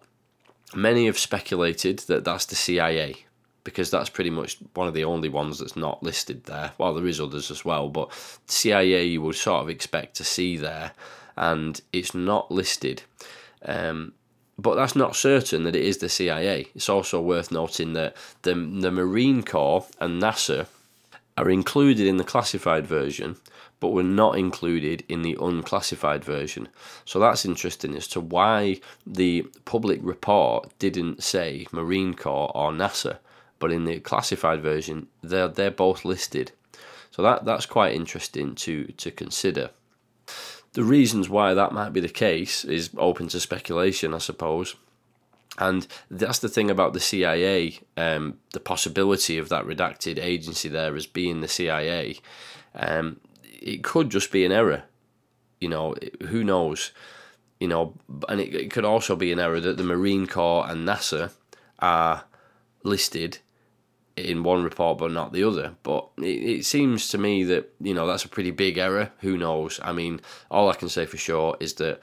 many have speculated that that's the CIA because that's pretty much one of the only ones that's not listed there. Well, there is others as well, but CIA you would sort of expect to see there, and it's not listed. Um, but that's not certain that it is the CIA. It's also worth noting that the, the Marine Corps and NASA are included in the classified version, but were not included in the unclassified version. So that's interesting as to why the public report didn't say Marine Corps or NASA, but in the classified version they're they're both listed. So that that's quite interesting to to consider. The reasons why that might be the case is open to speculation, I suppose. And that's the thing about the CIA, um, the possibility of that redacted agency there as being the CIA. Um, it could just be an error. You know, who knows? You know, and it, it could also be an error that the Marine Corps and NASA are listed in one report but not the other. But it, it, seems to me that you know that's a pretty big error. Who knows? I mean, all I can say for sure is that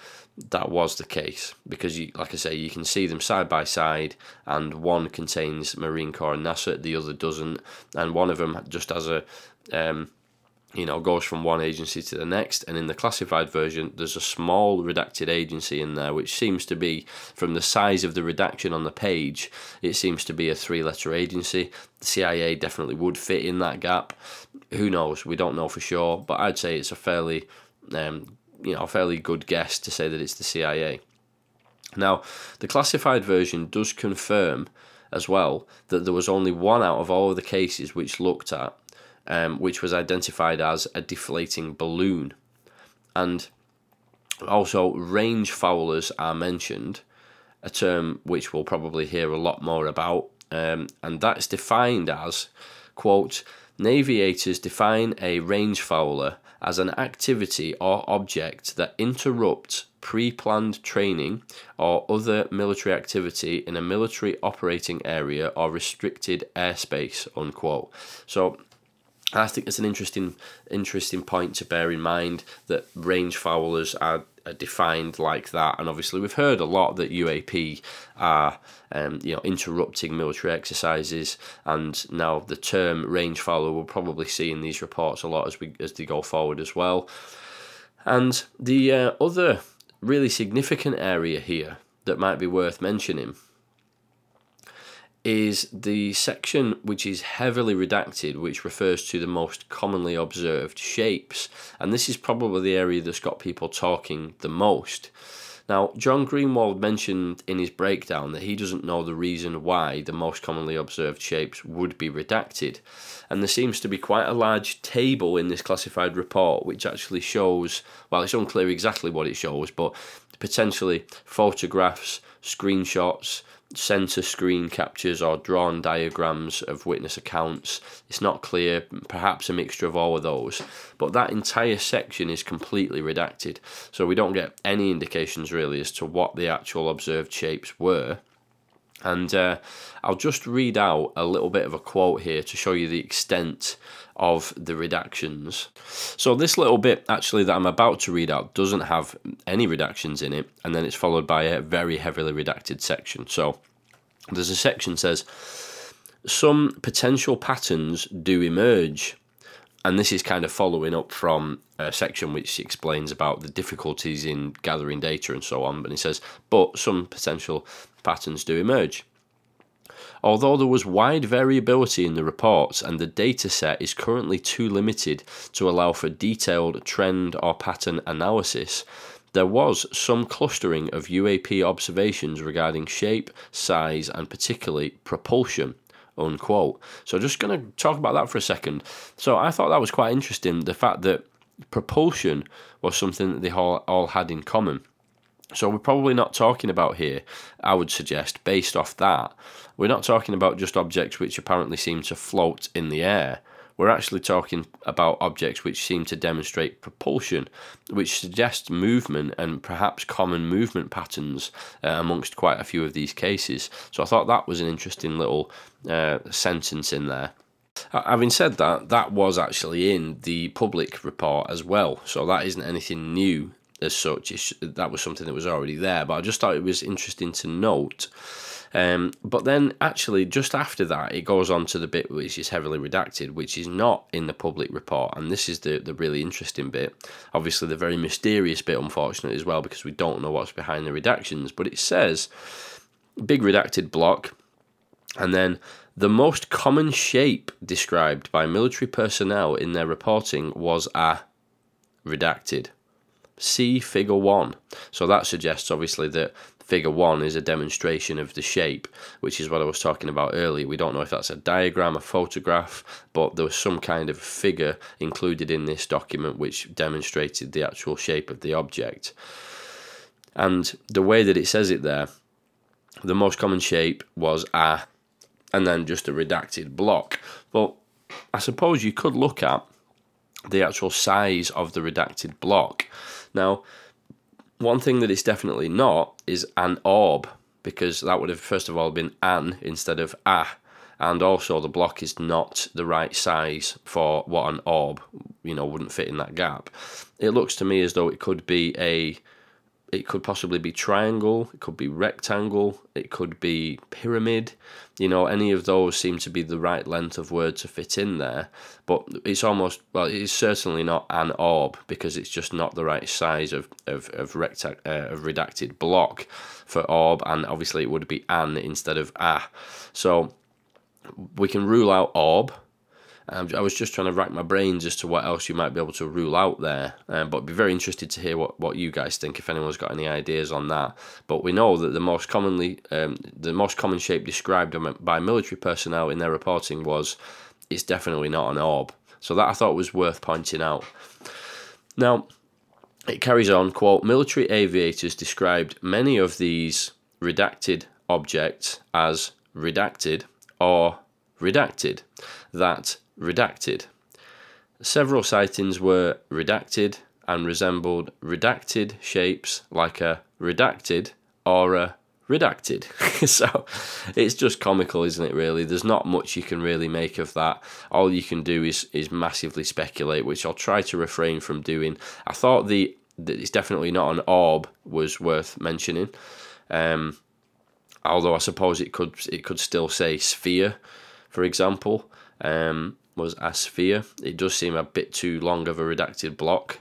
that was the case because, you, like I say, you can see them side by side, and one contains Marine Corps and NASA, the other doesn't, and one of them just has a um, you know, goes from one agency to the next. And in the classified version, there's a small redacted agency in there, which seems to be, from the size of the redaction on the page, it seems to be a three letter agency. The CIA definitely would fit in that gap. Who knows? We don't know for sure, but I'd say it's a fairly, um, you know, a fairly good guess to say that it's the CIA. Now, the classified version does confirm as well that there was only one out of all of the cases which looked at um, which was identified as a deflating balloon. And also, range foulers are mentioned, a term which we'll probably hear a lot more about, um, and that's defined as, quote, Naviators define a range fouler as an activity or object that interrupts pre planned training or other military activity in a military operating area or restricted airspace. Unquote. So I think it's an interesting interesting point to bear in mind that range foulers are, are defined like that, and obviously we've heard a lot that UAP are um, you know interrupting military exercises, and now the term range fouler we'll probably see in these reports a lot as we as they go forward as well. And the uh, other really significant area here that might be worth mentioning is the section which is heavily redacted, which refers to the most commonly observed shapes. And this is probably the area that's got people talking the most. Now, John Greenewald mentioned in his breakdown that he doesn't know the reason why the most commonly observed shapes would be redacted. And there seems to be quite a large table in this classified report which actually shows, well, it's unclear exactly what it shows, but potentially photographs, screenshots, center screen captures or drawn diagrams of witness accounts. It's not clear, perhaps a mixture of all of those. But that entire section is completely redacted, so we don't get any indications really as to what the actual observed shapes were. And uh, I'll just read out a little bit of a quote here to show you the extent of the redactions. So, this little bit actually that I'm about to read out doesn't have any redactions in it, and then it's followed by a very heavily redacted section. So, there's a section says some potential patterns do emerge and this is kind of following up from a section which explains about the difficulties in gathering data and so on. But he says, but some potential patterns do emerge. Although there was wide variability in the reports and the data set is currently too limited to allow for detailed trend or pattern analysis, there was some clustering of UAP observations regarding shape, size, and particularly propulsion unquote. So just going to talk about that for a second. So I thought that was quite interesting, the fact that propulsion was something that they all, all had in common. So we're probably not talking about here, I would suggest, based off that, we're not talking about just objects which apparently seem to float in the air. We're actually talking about objects which seem to demonstrate propulsion, which suggests movement and perhaps common movement patterns uh, amongst quite a few of these cases. So I thought that was an interesting little uh, sentence in there. Having said that, that was actually in the public report as well, so that isn't anything new as such. It's, that was something that was already there, but I just thought it was interesting to note um, but then, actually, just after that, it goes on to the bit which is heavily redacted, which is not in the public report. And this is the, the really interesting bit. Obviously, the very mysterious bit, unfortunately, as well, because we don't know what's behind the redactions. But it says big redacted block, and then the most common shape described by military personnel in their reporting was a redacted. See figure one. So that suggests obviously that figure one is a demonstration of the shape, which is what I was talking about earlier. We don't know if that's a diagram, a photograph, but there was some kind of figure included in this document which demonstrated the actual shape of the object. And the way that it says it there, the most common shape was a, and then just a redacted block. But I suppose you could look at the actual size of the redacted block. Now, one thing that it's definitely not is an orb, because that would have first of all been an instead of a, and also the block is not the right size for what an orb, you know, wouldn't fit in that gap. It looks to me as though it could be a it could possibly be triangle, it could be rectangle, it could be pyramid. You know, any of those seem to be the right length of word to fit in there. But it's almost well, it's certainly not an orb because it's just not the right size of of of, recta- uh, of redacted block for orb, and obviously it would be an instead of a. So we can rule out orb um, I was just trying to rack my brains as to what else you might be able to rule out there, um, but I'd be very interested to hear what, what you guys think if anyone's got any ideas on that. But we know that the most commonly um, the most common shape described by military personnel in their reporting was it's definitely not an orb. So that I thought was worth pointing out. Now, it carries on, quote, military aviators described many of these redacted objects as redacted or redacted, that redacted. Several sightings were redacted and resembled redacted shapes like a redacted or a redacted. so it's just comical, isn't it? Really, there's not much you can really make of that. All you can do is is massively speculate, which I'll try to refrain from doing. I thought the it's definitely not an orb was worth mentioning. Um, although I suppose it could it could still say sphere, for example, um, was a sphere. It does seem a bit too long of a redacted block.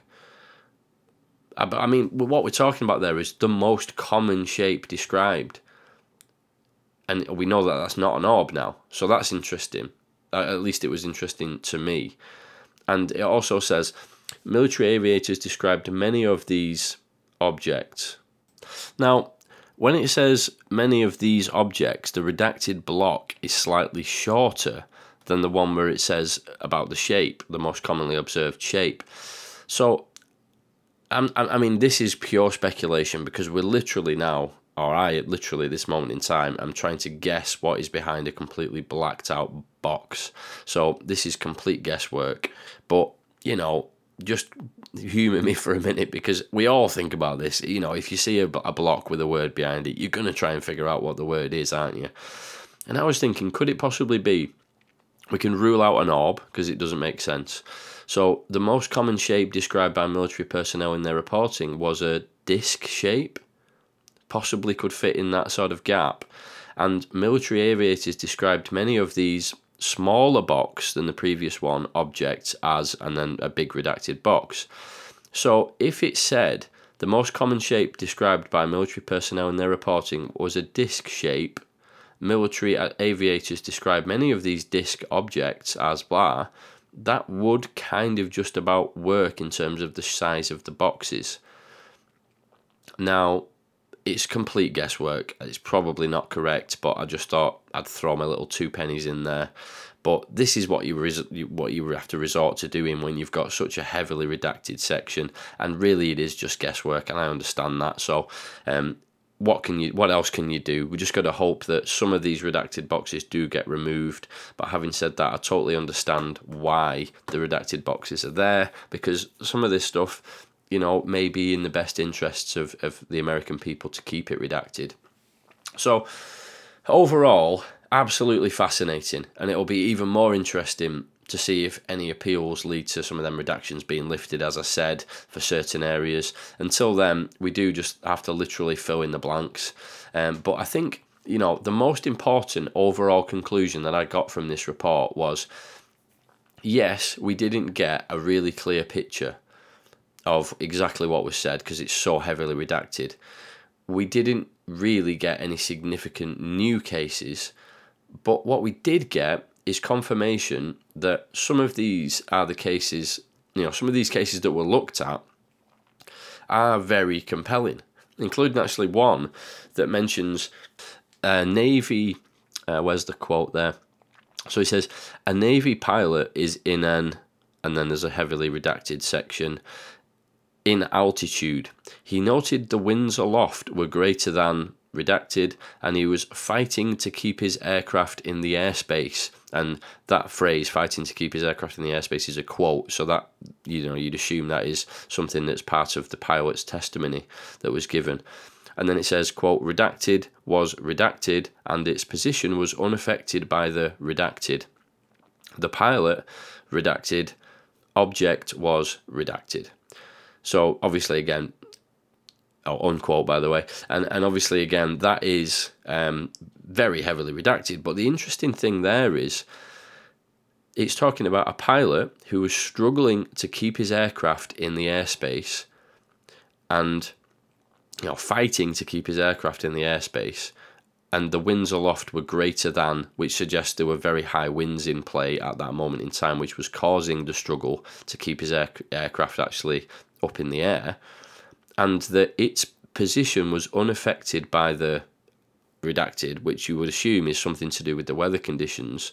Uh, I mean, what we're talking about there is the most common shape described, and we know that that's not an orb now. So that's interesting. At least it was interesting to me, and it also says military aviators described many of these objects. Now, when it says many of these objects, the redacted block is slightly shorter than the one where it says about the shape, the most commonly observed shape. So, I'm, I mean, this is pure speculation because we're literally now, or I literally this moment in time, I'm trying to guess what is behind a completely blacked out box. So, this is complete guesswork. But, you know, just humour me for a minute because we all think about this. You know, if you see a, a block with a word behind it, you're going to try and figure out what the word is, aren't you? And I was thinking, could it possibly be we can rule out an orb because it doesn't make sense. So the most common shape described by military personnel in their reporting was a disc shape, possibly could fit in that sort of gap. And military aviators described many of these smaller box than the previous one objects as and then a big redacted box. So if it said the most common shape described by military personnel in their reporting was a disc shape, military aviators describe many of these disc objects as blah, that would kind of just about work in terms of the size of the boxes. Now, it's complete guesswork. It's probably not correct, but I just thought I'd throw my little two pennies in there. But this is what you res- what you have to resort to doing when you've got such a heavily redacted section, and really it is just guesswork, and I understand that. So, um, what can you? What else can you do? We just got to hope that some of these redacted boxes do get removed. But having said that, I totally understand why the redacted boxes are there because some of this stuff you know, may be in the best interests of, of the American people to keep it redacted. So, overall, absolutely fascinating, and it'll be even more interesting to see if any appeals lead to some of them redactions being lifted, as I said, for certain areas. Until then, we do just have to literally fill in the blanks. Um, but I think, you know, the most important overall conclusion that I got from this report was yes, we didn't get a really clear picture of exactly what was said because it's so heavily redacted. We didn't really get any significant new cases, but what we did get is confirmation that some of these are the cases, you know, some of these cases that were looked at are very compelling, including actually one that mentions a Navy. Uh, where's the quote there? So he says, a Navy pilot is in an, and then there's a heavily redacted section, in altitude. He noted the winds aloft were greater than redacted and he was fighting to keep his aircraft in the airspace. And that phrase fighting to keep his aircraft in the airspace is a quote. So that you know you'd assume that is something that's part of the pilot's testimony that was given. And then it says quote redacted was redacted and its position was unaffected by the redacted. The pilot redacted object was redacted. So obviously, again, unquote by the way, and and obviously again that is um, very heavily redacted. But the interesting thing there is. It's talking about a pilot who was struggling to keep his aircraft in the airspace and you know fighting to keep his aircraft in the airspace and the winds aloft were greater than, which suggests there were very high winds in play at that moment in time, which was causing the struggle to keep his air, aircraft actually up in the air, and that its position was unaffected by the redacted, which you would assume is something to do with the weather conditions.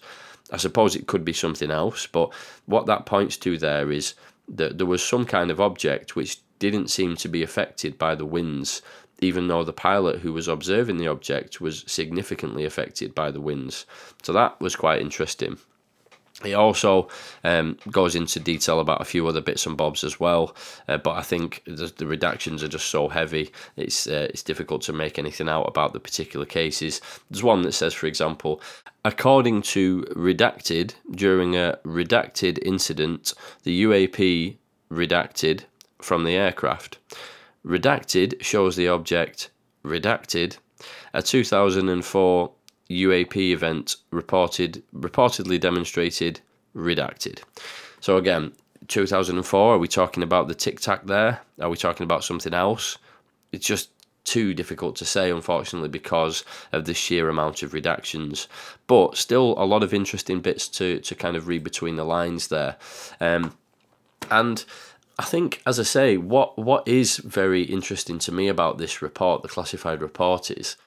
I suppose it could be something else, but what that points to there is that there was some kind of object which didn't seem to be affected by the winds, even though the pilot who was observing the object was significantly affected by the winds. So that was quite interesting. It also um, goes into detail about a few other bits and bobs as well, uh, but I think the, the, redactions are just so heavy. It's uh, it's difficult to make anything out about the particular cases. There's one that says, for example, according to redacted during a redacted incident, the UAP redacted from the aircraft. Redacted shows the object redacted. A 2004 UAP event reported reportedly demonstrated redacted. So again, 2004. Are we talking about the tic tac there? Are we talking about something else? It's just too difficult to say, unfortunately, because of the sheer amount of redactions. But still, a lot of interesting bits to to kind of read between the lines there, um, and. I think, as I say, what what is very interesting to me about this report, the classified report, is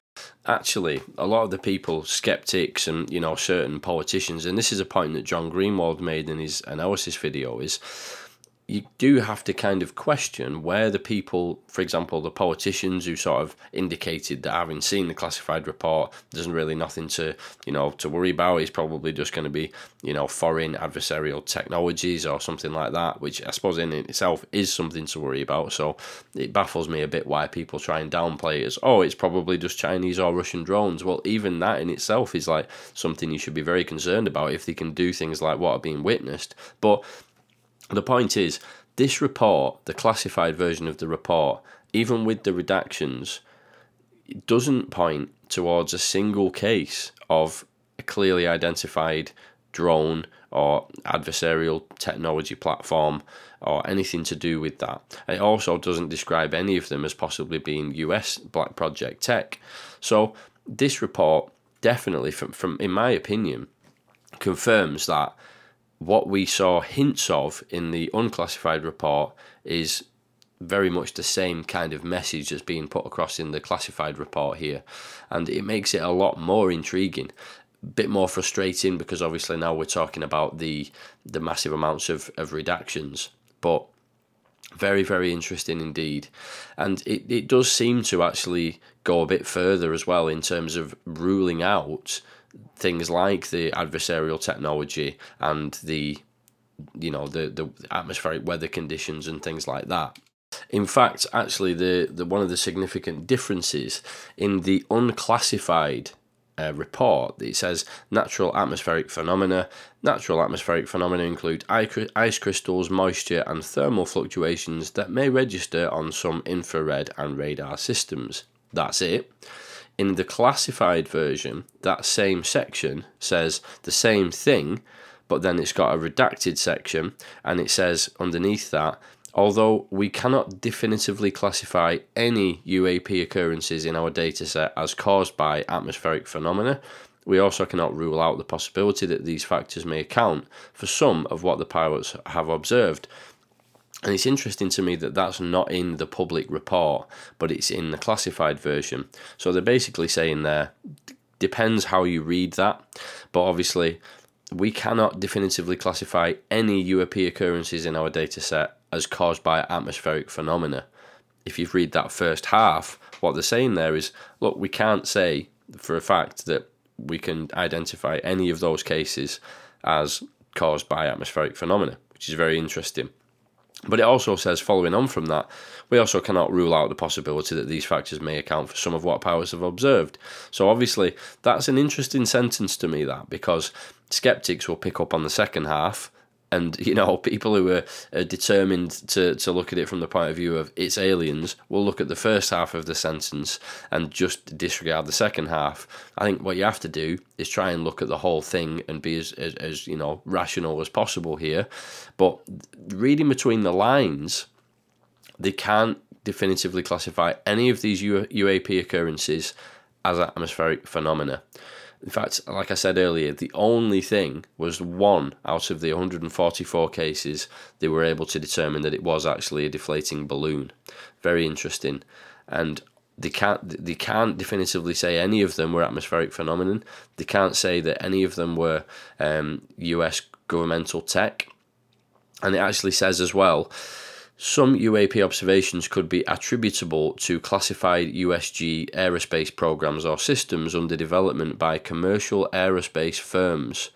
actually a lot of the people skeptics and you know certain politicians and this is a point that john Greenewald made in his analysis video is you do have to kind of question where the people, for example, the politicians who sort of indicated that having seen the classified report, there's really nothing to, you know, to worry about. It's probably just going to be, you know, foreign adversarial technologies or something like that, which I suppose in itself is something to worry about. So it baffles me a bit why people try and downplay it as, oh, it's probably just Chinese or Russian drones. Well, even that in itself is like something you should be very concerned about if they can do things like what are being witnessed. But the point is, this report, the classified version of the report, even with the redactions, doesn't point towards a single case of a clearly identified drone or adversarial technology platform or anything to do with that. It also doesn't describe any of them as possibly being US Black Project tech. So this report definitely, from, from in my opinion, confirms that what we saw hints of in the unclassified report is very much the same kind of message that's being put across in the classified report here. And it makes it a lot more intriguing. A bit more frustrating because obviously now we're talking about the the massive amounts of, of redactions. But very, very interesting indeed. And it, it does seem to actually go a bit further as well in terms of ruling out things like the adversarial technology and the you know the the atmospheric weather conditions and things like that. In fact, actually, the, the one of the significant differences in the unclassified uh, report, it says natural atmospheric phenomena. Natural atmospheric phenomena include ice crystals, moisture, and thermal fluctuations that may register on some infrared and radar systems. That's it. In the classified version, that same section says the same thing, but then it's got a redacted section and it says underneath that although we cannot definitively classify any UAP occurrences in our dataset as caused by atmospheric phenomena, we also cannot rule out the possibility that these factors may account for some of what the pilots have observed. And it's interesting to me that that's not in the public report, but it's in the classified version. So they're basically saying there, depends how you read that, but obviously we cannot definitively classify any UAP occurrences in our data set as caused by atmospheric phenomena. If you read that first half, what they're saying there is look, we can't say for a fact that we can identify any of those cases as caused by atmospheric phenomena, which is very interesting. But it also says, following on from that, we also cannot rule out the possibility that these factors may account for some of what powers have observed. So, obviously, that's an interesting sentence to me, that because skeptics will pick up on the second half and you know people who are, are, determined to, to look at it from the point of view of it's aliens will look at the first half of the sentence and just disregard the second half. I think what you have to do is try and look at the whole thing and be as, as, as you know rational as possible here. But reading between the lines they can't definitively classify any of these uap occurrences as atmospheric phenomena in fact, like I said earlier, the only thing was one out of the 144 cases they were able to determine that it was actually a deflating balloon. Very interesting. And they can't they can't definitively say any of them were atmospheric phenomenon. They can't say that any of them were um, U.S. governmental tech. And it actually says as well some UAP observations could be attributable to classified USG aerospace programs or systems under development by commercial aerospace firms,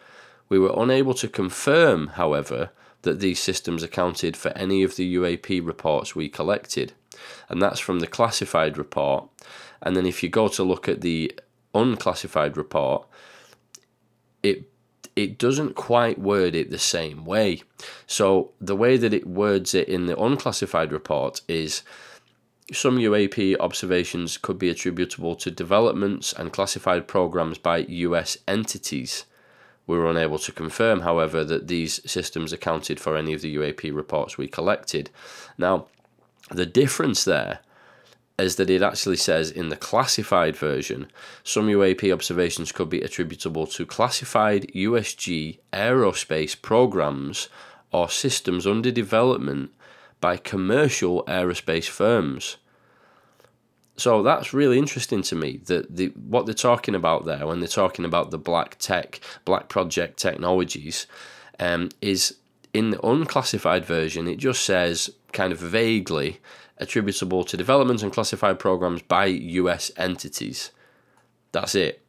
We were unable to confirm, however, that these systems accounted for any of the UAP reports we collected. And that's from the classified report. And then if you go to look at the unclassified report, it it doesn't quite word it the same way. So the way that it words it in the unclassified report is some UAP observations could be attributable to developments and classified programs by US entities. We were unable to confirm, however, that these systems accounted for any of the UAP reports we collected. Now, the difference there is that it actually says in the classified version, some UAP observations could be attributable to classified USG aerospace programs or systems under development by commercial aerospace firms. So that's really interesting to me that the what they're talking about there when they're talking about the black tech, black project technologies, um, is in the unclassified version. It just says kind of vaguely attributable to development and classified programs by US entities. That's it.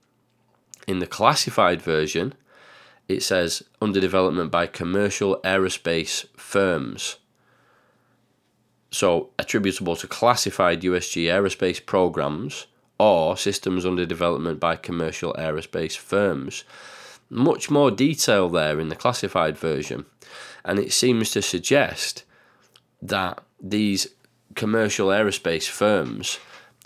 In the classified version, it says under development by commercial aerospace firms. So, attributable to classified USG aerospace programs or systems under development by commercial aerospace firms. Much more detail there in the classified version, and it seems to suggest that these commercial aerospace firms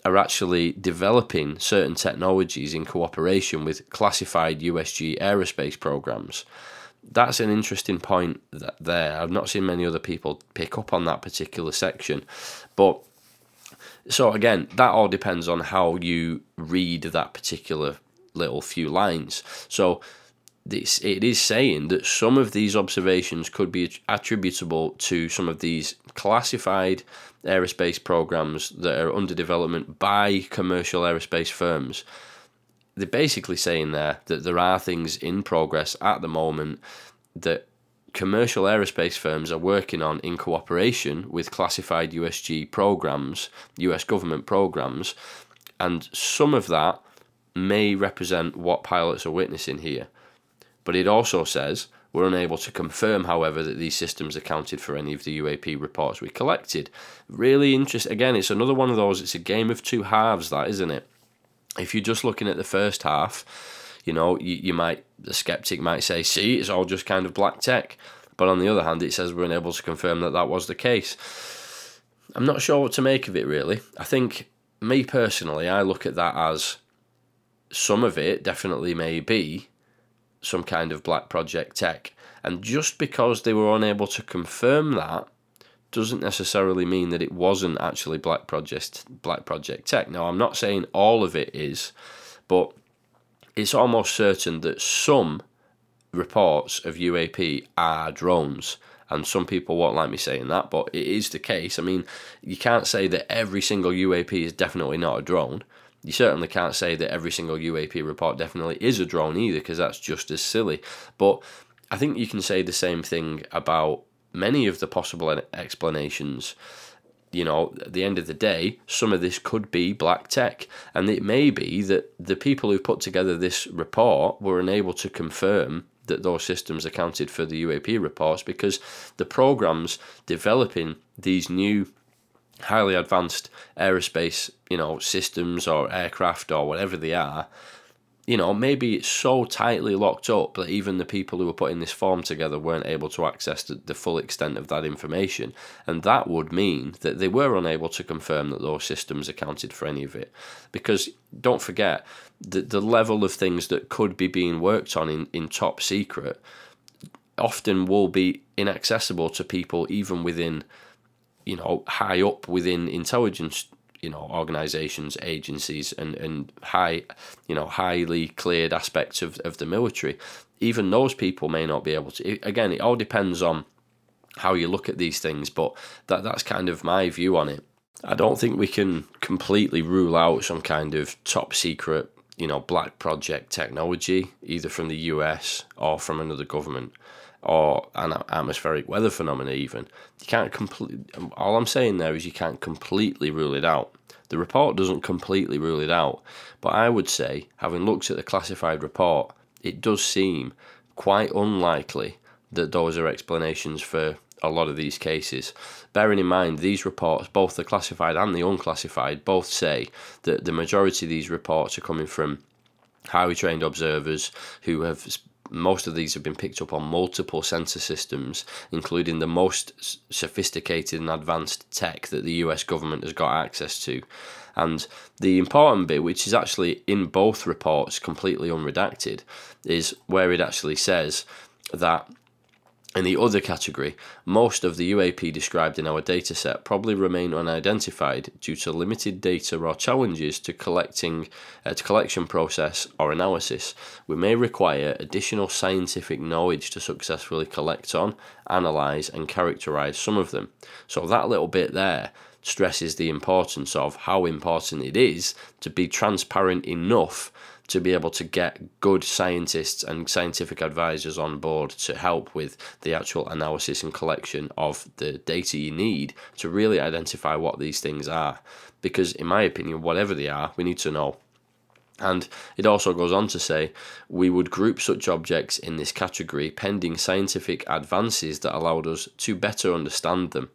are actually developing certain technologies in cooperation with classified USG aerospace programs. That's an interesting point there. I've not seen many other people pick up on that particular section. But so again, that all depends on how you read that particular little few lines. So this it is saying that some of these observations could be attributable to some of these classified aerospace programs that are under development by commercial aerospace firms. They're basically saying there that there are things in progress at the moment that commercial aerospace firms are working on in cooperation with classified USG programs, US government programs, and some of that may represent what pilots are witnessing here. But it also says we're unable to confirm, however, that these systems accounted for any of the UAP reports we collected. Really interesting. Again, it's another one of those, it's a game of two halves, that, isn't it? If you're just looking at the first half, you know, you, you might, the skeptic might say, see, it's all just kind of black tech. But on the other hand, it says we're unable to confirm that that was the case. I'm not sure what to make of it, really. I think, me personally, I look at that as some of it definitely may be some kind of black project tech. And just because they were unable to confirm that doesn't necessarily mean that it wasn't actually black project black project tech. Now I'm not saying all of it is, but it's almost certain that some reports of UAP are drones. And some people won't like me saying that, but it is the case. I mean, you can't say that every single UAP is definitely not a drone you certainly can't say that every single UAP report definitely is a drone either, because that's just as silly. But I think you can say the same thing about many of the possible explanations. You know, at the end of the day, some of this could be black tech, and it may be that the people who put together this report were unable to confirm that those systems accounted for the UAP reports because the programs developing these new highly advanced aerospace, you know, systems or aircraft or whatever they are, you know, maybe it's so tightly locked up that even the people who were putting this form together weren't able to access the, the full extent of that information. And that would mean that they were unable to confirm that those systems accounted for any of it. Because don't forget, the, the level of things that could be being worked on in, in top secret often will be inaccessible to people even within you know, high up within intelligence, you know, organizations, agencies, and, and high, you know, highly cleared aspects of, of the military, even those people may not be able to. Again, it all depends on how you look at these things, but that that's kind of my view on it. I don't think we can completely rule out some kind of top secret, you know, black project technology, either from the US or from another government or an atmospheric weather phenomena even you can't complete all i'm saying there is you can't completely rule it out the report doesn't completely rule it out but i would say having looked at the classified report it does seem quite unlikely that those are explanations for a lot of these cases. Bearing in mind, these reports, both the classified and the unclassified, both say that the majority of these reports are coming from highly trained observers who have most of these have been picked up on multiple sensor systems, including the most sophisticated and advanced tech that the US government has got access to. And the important bit, which is actually in both reports completely unredacted, is where it actually says that in the other category, most of the UAP described in our dataset probably remain unidentified due to limited data or challenges to collecting uh, to collection process or analysis. We may require additional scientific knowledge to successfully collect on, analyze and characterize some of them. So that little bit there stresses the importance of how important it is to be transparent enough to be able to get good scientists and scientific advisors on board to help with the actual analysis and collection of the data you need to really identify what these things are. Because, in my opinion, whatever they are, we need to know. And it also goes on to say we would group such objects in this category pending scientific advances that allowed us to better understand them.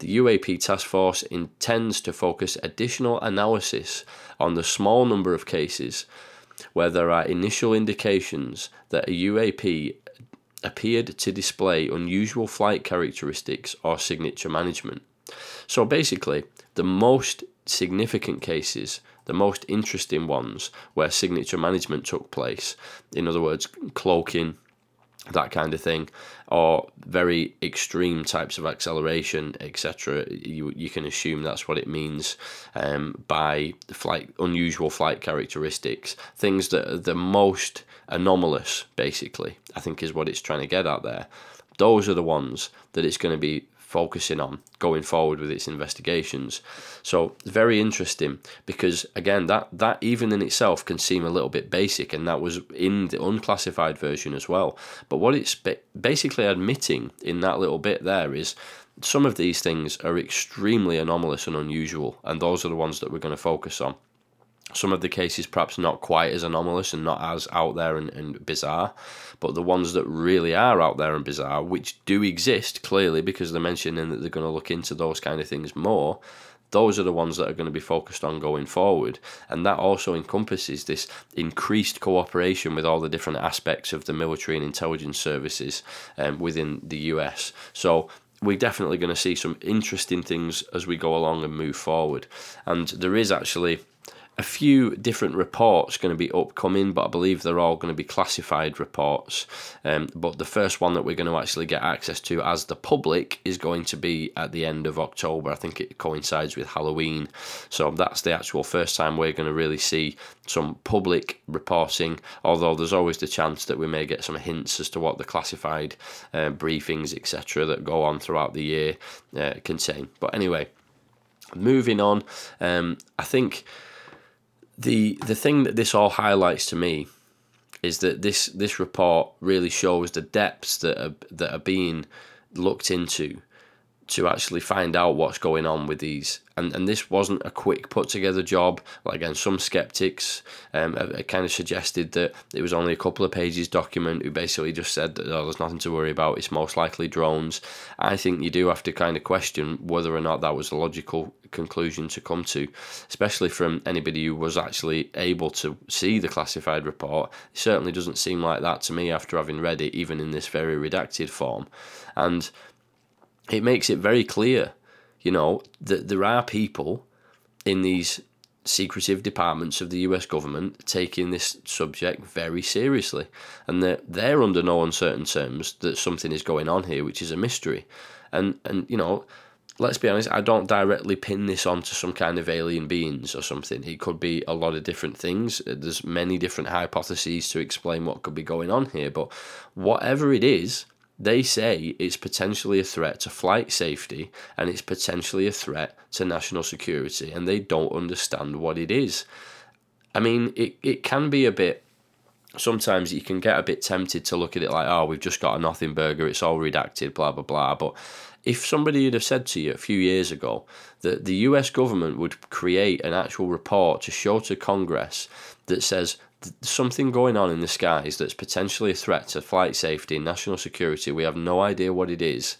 The UAP task force intends to focus additional analysis on the small number of cases where there are initial indications that a UAP appeared to display unusual flight characteristics or signature management. So basically, the most significant cases, the most interesting ones where signature management took place, in other words, cloaking, that kind of thing, or very extreme types of acceleration, etc. You you can assume that's what it means um, by flight unusual flight characteristics, things that are the most anomalous, basically. I think is what it's trying to get at there. Those are the ones that it's going to be focusing on going forward with its investigations. So very interesting because again that that even in itself can seem a little bit basic and that was in the unclassified version as well. But what it's basically admitting in that little bit there is some of these things are extremely anomalous and unusual and those are the ones that we're going to focus on some of the cases perhaps not quite as anomalous and not as out there and, and, bizarre, but the ones that really are out there and bizarre, which do exist clearly because they're mentioning that they're going to look into those kind of things more, those are the ones that are going to be focused on going forward. And that also encompasses this increased cooperation with all the different aspects of the military and intelligence services um, within the US. So we're definitely going to see some interesting things as we go along and move forward. And there is actually a few different reports going to be upcoming, but I believe they're all going to be classified reports. Um, but the first one that we're going to actually get access to as the public is going to be at the end of October. I think it coincides with Halloween. So that's the actual first time we're going to really see some public reporting, although there's always the chance that we may get some hints as to what the classified uh, briefings, etc., that go on throughout the year uh, contain. But anyway, moving on, um, I think the the thing that this all highlights to me is that this this report really shows the depths that are that are being looked into to actually find out what's going on with these. And and this wasn't a quick put together job. Again, some skeptics um, kind of suggested that it was only a couple of pages document who basically just said that oh, there's nothing to worry about. It's most likely drones. I think you do have to kind of question whether or not that was a logical conclusion to come to, especially from anybody who was actually able to see the classified report. It certainly doesn't seem like that to me after having read it, even in this very redacted form. And it makes it very clear, you know, that there are people in these secretive departments of the US government taking this subject very seriously and that they're under no uncertain terms that something is going on here which is a mystery. And and you know let's be honest I don't directly pin this onto some kind of alien beings or something. It could be a lot of different things. There's many different hypotheses to explain what could be going on here but whatever it is they say it's potentially a threat to flight safety and it's potentially a threat to national security, and they don't understand what it is. I mean, it, it can be a bit. Sometimes you can get a bit tempted to look at it like, oh, we've just got a nothing burger, it's all redacted, blah, blah, blah. But if somebody had have said to you a few years ago that the US government would create an actual report to show to Congress that says something going on in the skies that's potentially a threat to flight safety and national security. We have no idea what it is.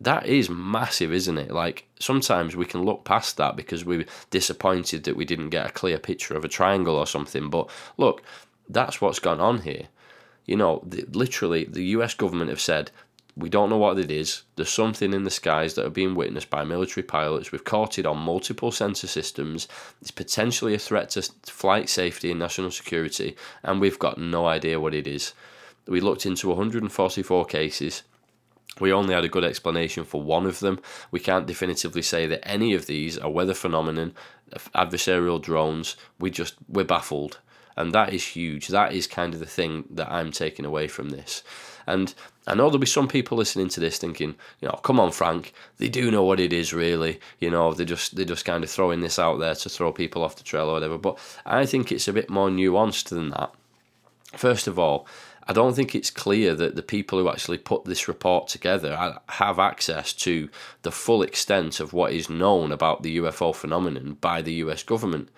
That is massive, isn't it? Like sometimes we can look past that because we're disappointed that we didn't get a clear picture of a triangle or something. But look, that's what's gone on here. You know, the, literally, the US government have said we don't know what it is. There's something in the skies that are being witnessed by military pilots. We've caught it on multiple sensor systems. It's potentially a threat to flight safety and national security, and we've got no idea what it is. We looked into 144 cases. We only had a good explanation for one of them. We can't definitively say that any of these are weather phenomenon, adversarial drones. We just we're baffled, and that is huge. That is kind of the thing that I'm taking away from this. And I know there'll be some people listening to this thinking, you know, come on, Frank, they do know what it is, really. You know, they just they just kind of throwing this out there to throw people off the trail or whatever. But I think it's a bit more nuanced than that. First of all, I don't think it's clear that the people who actually put this report together have access to the full extent of what is known about the UFO phenomenon by the US government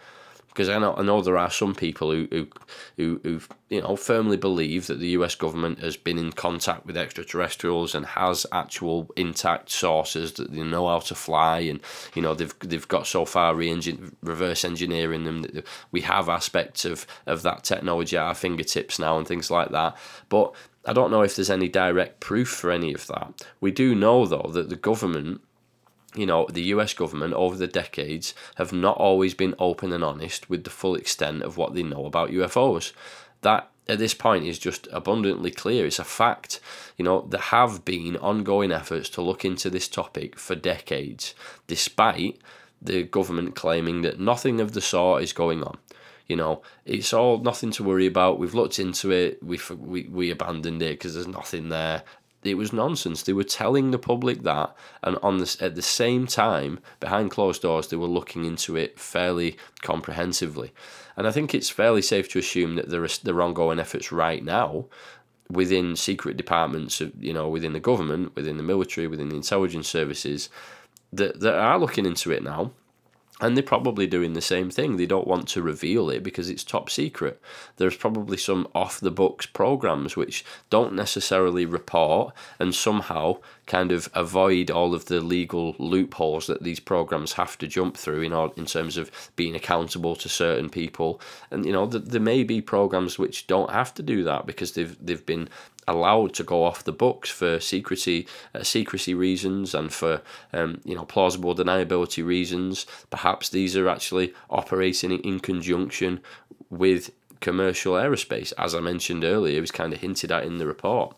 because I know I know there are some people who who who who you know firmly believe that the U.S. government has been in contact with extraterrestrials and has actual intact sources that they know how to fly, and you know they've they've got so far re-engine, reverse engineering them that we have aspects of of that technology at our fingertips now and things like that, but. I don't know if there's any direct proof for any of that. We do know though that the government you know, the US government over the decades have not always been open and honest with the full extent of what they know about UFOs. That at this point is just abundantly clear. It's a fact. You know, there have been ongoing efforts to look into this topic for decades, despite the government claiming that nothing of the sort is going on. You know, it's all nothing to worry about. We've looked into it. We we we abandoned it because there's nothing there it was nonsense. They were telling the public that, and on this at the same time, behind closed doors, they were looking into it fairly comprehensively. And I think it's fairly safe to assume that there are there are ongoing efforts right now within secret departments, you know, within the government, within the military, within the intelligence services, that that are looking into it now and they're probably doing the same thing. They don't want to reveal it because it's top secret. There's probably some off the books programs which don't necessarily report and somehow kind of avoid all of the legal loopholes that these programs have to jump through in order, in terms of being accountable to certain people. And you know, there may be programs which don't have to do that because they've they've been allowed to go off the books for secrecy uh, secrecy reasons and for um, you know plausible deniability reasons. Perhaps these are actually operating in conjunction with commercial aerospace, as I mentioned earlier. It was kind of hinted at in the report.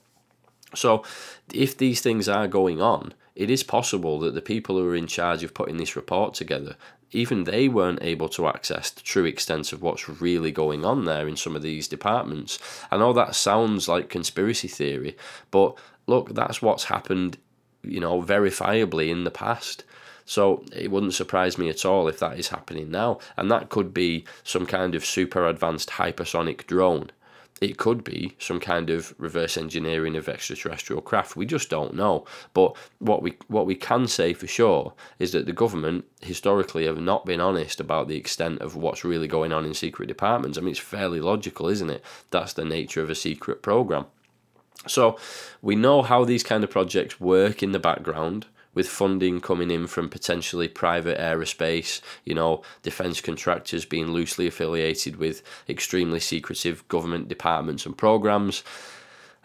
So, if these things are going on, it is possible that the people who are in charge of putting this report together even they weren't able to access the true extent of what's really going on there in some of these departments. I know that sounds like conspiracy theory, but look, that's what's happened, you know, verifiably in the past. So it wouldn't surprise me at all if that is happening now. And that could be some kind of super advanced hypersonic drone it could be some kind of reverse engineering of extraterrestrial craft. We just don't know. But what we what we can say for sure is that the government historically have not been honest about the extent of what's really going on in secret departments. I mean, it's fairly logical, isn't it? That's the nature of a secret program. So we know how these kind of projects work in the background with funding coming in from potentially private aerospace, you know, defence contractors being loosely affiliated with extremely secretive government departments and programs.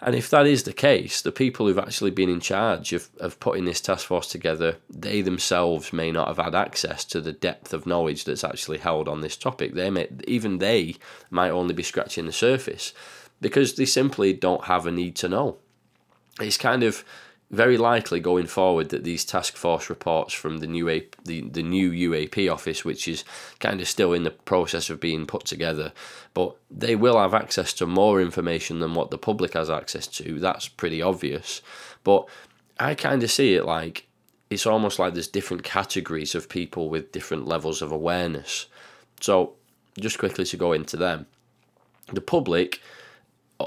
And if that is the case, the people who've actually been in charge of, of putting this task force together, they themselves may not have had access to the depth of knowledge that's actually held on this topic. They may, even they might only be scratching the surface because they simply don't have a need to know. It's kind of very likely going forward that these task force reports from the new A, the, the new UAP office, which is kind of still in the process of being put together, but they will have access to more information than what the public has access to. That's pretty obvious. But I kind of see it like it's almost like there's different categories of people with different levels of awareness. So, just quickly to go into them, the public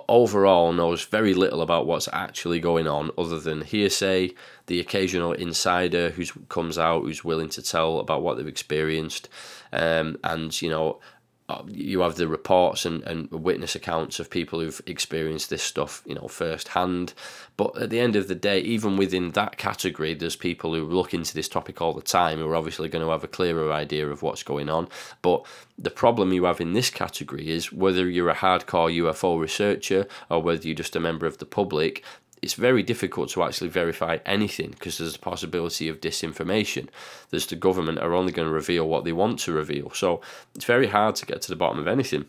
overall knows very little about what's actually going on other than hearsay, the occasional insider who comes out who's willing to tell about what they've experienced, um, and you know Uh, you have the reports and, and witness accounts of people who've experienced this stuff, you know, firsthand. But at the end of the day, even within that category, there's people who look into this topic all the time who are obviously going to have a clearer idea of what's going on. But the problem you have in this category is whether you're a hardcore UFO researcher or whether you're just a member of the public, it's very difficult to actually verify anything because there's a possibility of disinformation. There's the government are only going to reveal what they want to reveal. So it's very hard to get to the bottom of anything.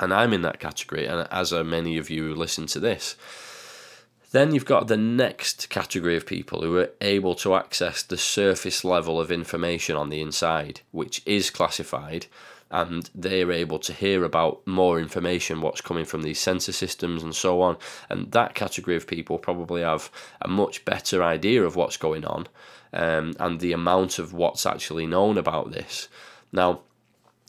And I'm in that category, and as are many of you who listen to this. Then you've got the next category of people who are able to access the surface level of information on the inside, which is classified, and they're able to hear about more information, what's coming from these sensor systems and so on. And that category of people probably have a much better idea of what's going on um, and the amount of what's actually known about this. Now,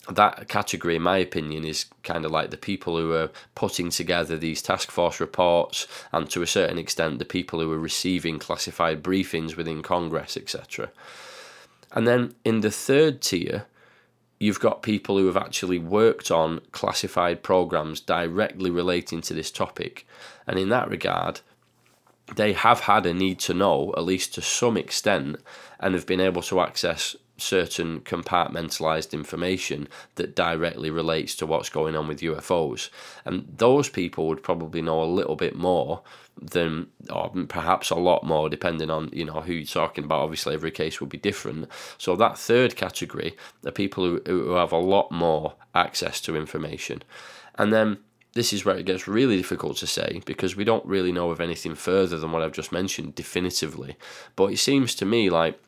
that category, in my opinion, is kind of like the people who are putting together these task force reports, and to a certain extent, the people who are receiving classified briefings within Congress, etc. And then in the third tier, you've got people who have actually worked on classified programs directly relating to this topic. And in that regard, they have had a need to know, at least to some extent, and have been able to access certain compartmentalized information that directly relates to what's going on with UFOs. And those people would probably know a little bit more than, or perhaps a lot more, depending on you know who you're talking about. Obviously, every case will be different. So that third category are people who, who have a lot more access to information, and then this is where it gets really difficult to say because we don't really know of anything further than what I've just mentioned definitively. But it seems to me like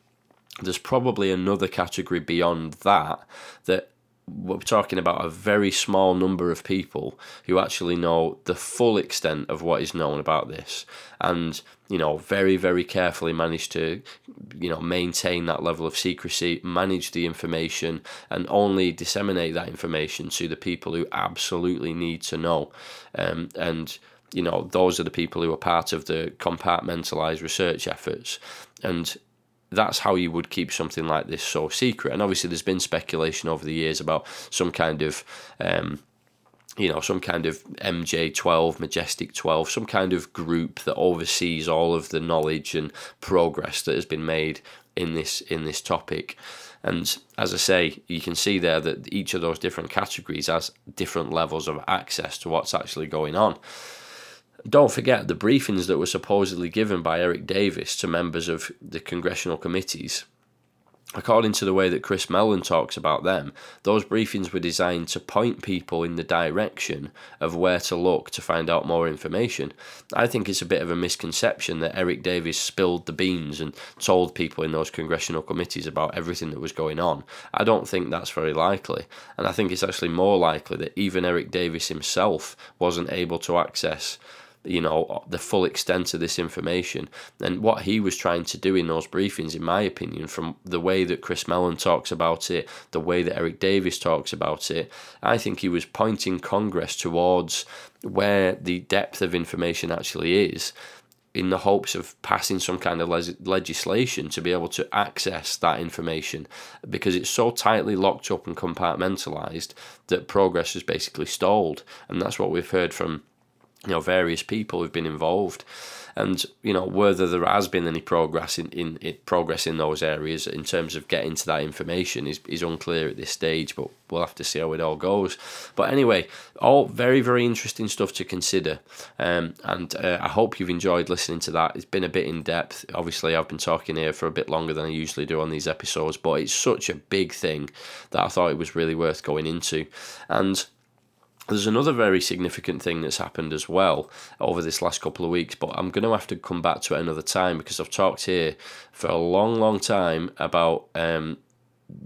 there's probably another category beyond that that we're talking about a very small number of people who actually know the full extent of what is known about this and you know very very carefully manage to you know maintain that level of secrecy manage the information and only disseminate that information to the people who absolutely need to know. Um, and you know those are the people who are part of the compartmentalized research efforts. And that's how you would keep something like this so secret. And obviously, there's been speculation over the years about some kind of. Um, you know, some kind of MJ12, Majestic 12, some kind of group that oversees all of the knowledge and progress that has been made in this in this topic. And as I say, you can see there that each of those different categories has different levels of access to what's actually going on. Don't forget the briefings that were supposedly given by Eric Davis to members of the congressional committees. According to the way that Chris Mellon talks about them, those briefings were designed to point people in the direction of where to look to find out more information. I think it's a bit of a misconception that Eric Davis spilled the beans and told people in those congressional committees about everything that was going on. I don't think that's very likely, and I think it's actually more likely that even Eric Davis himself wasn't able to access you know the full extent of this information. And what he was trying to do in those briefings in my opinion from the way that Chris Mellon talks about it the way that Eric Davis talks about it I think he was pointing Congress towards where the depth of information actually is in the hopes of passing some kind of le- legislation to be able to access that information because it's so tightly locked up and compartmentalized that progress is basically stalled. And that's what we've heard from you know various people who've been involved. And you know whether there has been any progress in, in, in, progress in those areas in terms of getting to that information is, is unclear at this stage but we'll have to see how it all goes. But anyway all very very interesting stuff to consider. Um, and uh, I hope you've enjoyed listening to that. It's been a bit in depth. Obviously I've been talking here for a bit longer than I usually do on these episodes but it's such a big thing that I thought it was really worth going into. And there's another very significant thing that's happened as well over this last couple of weeks, but I'm going to have to come back to it another time because I've talked here for a long, long time about um,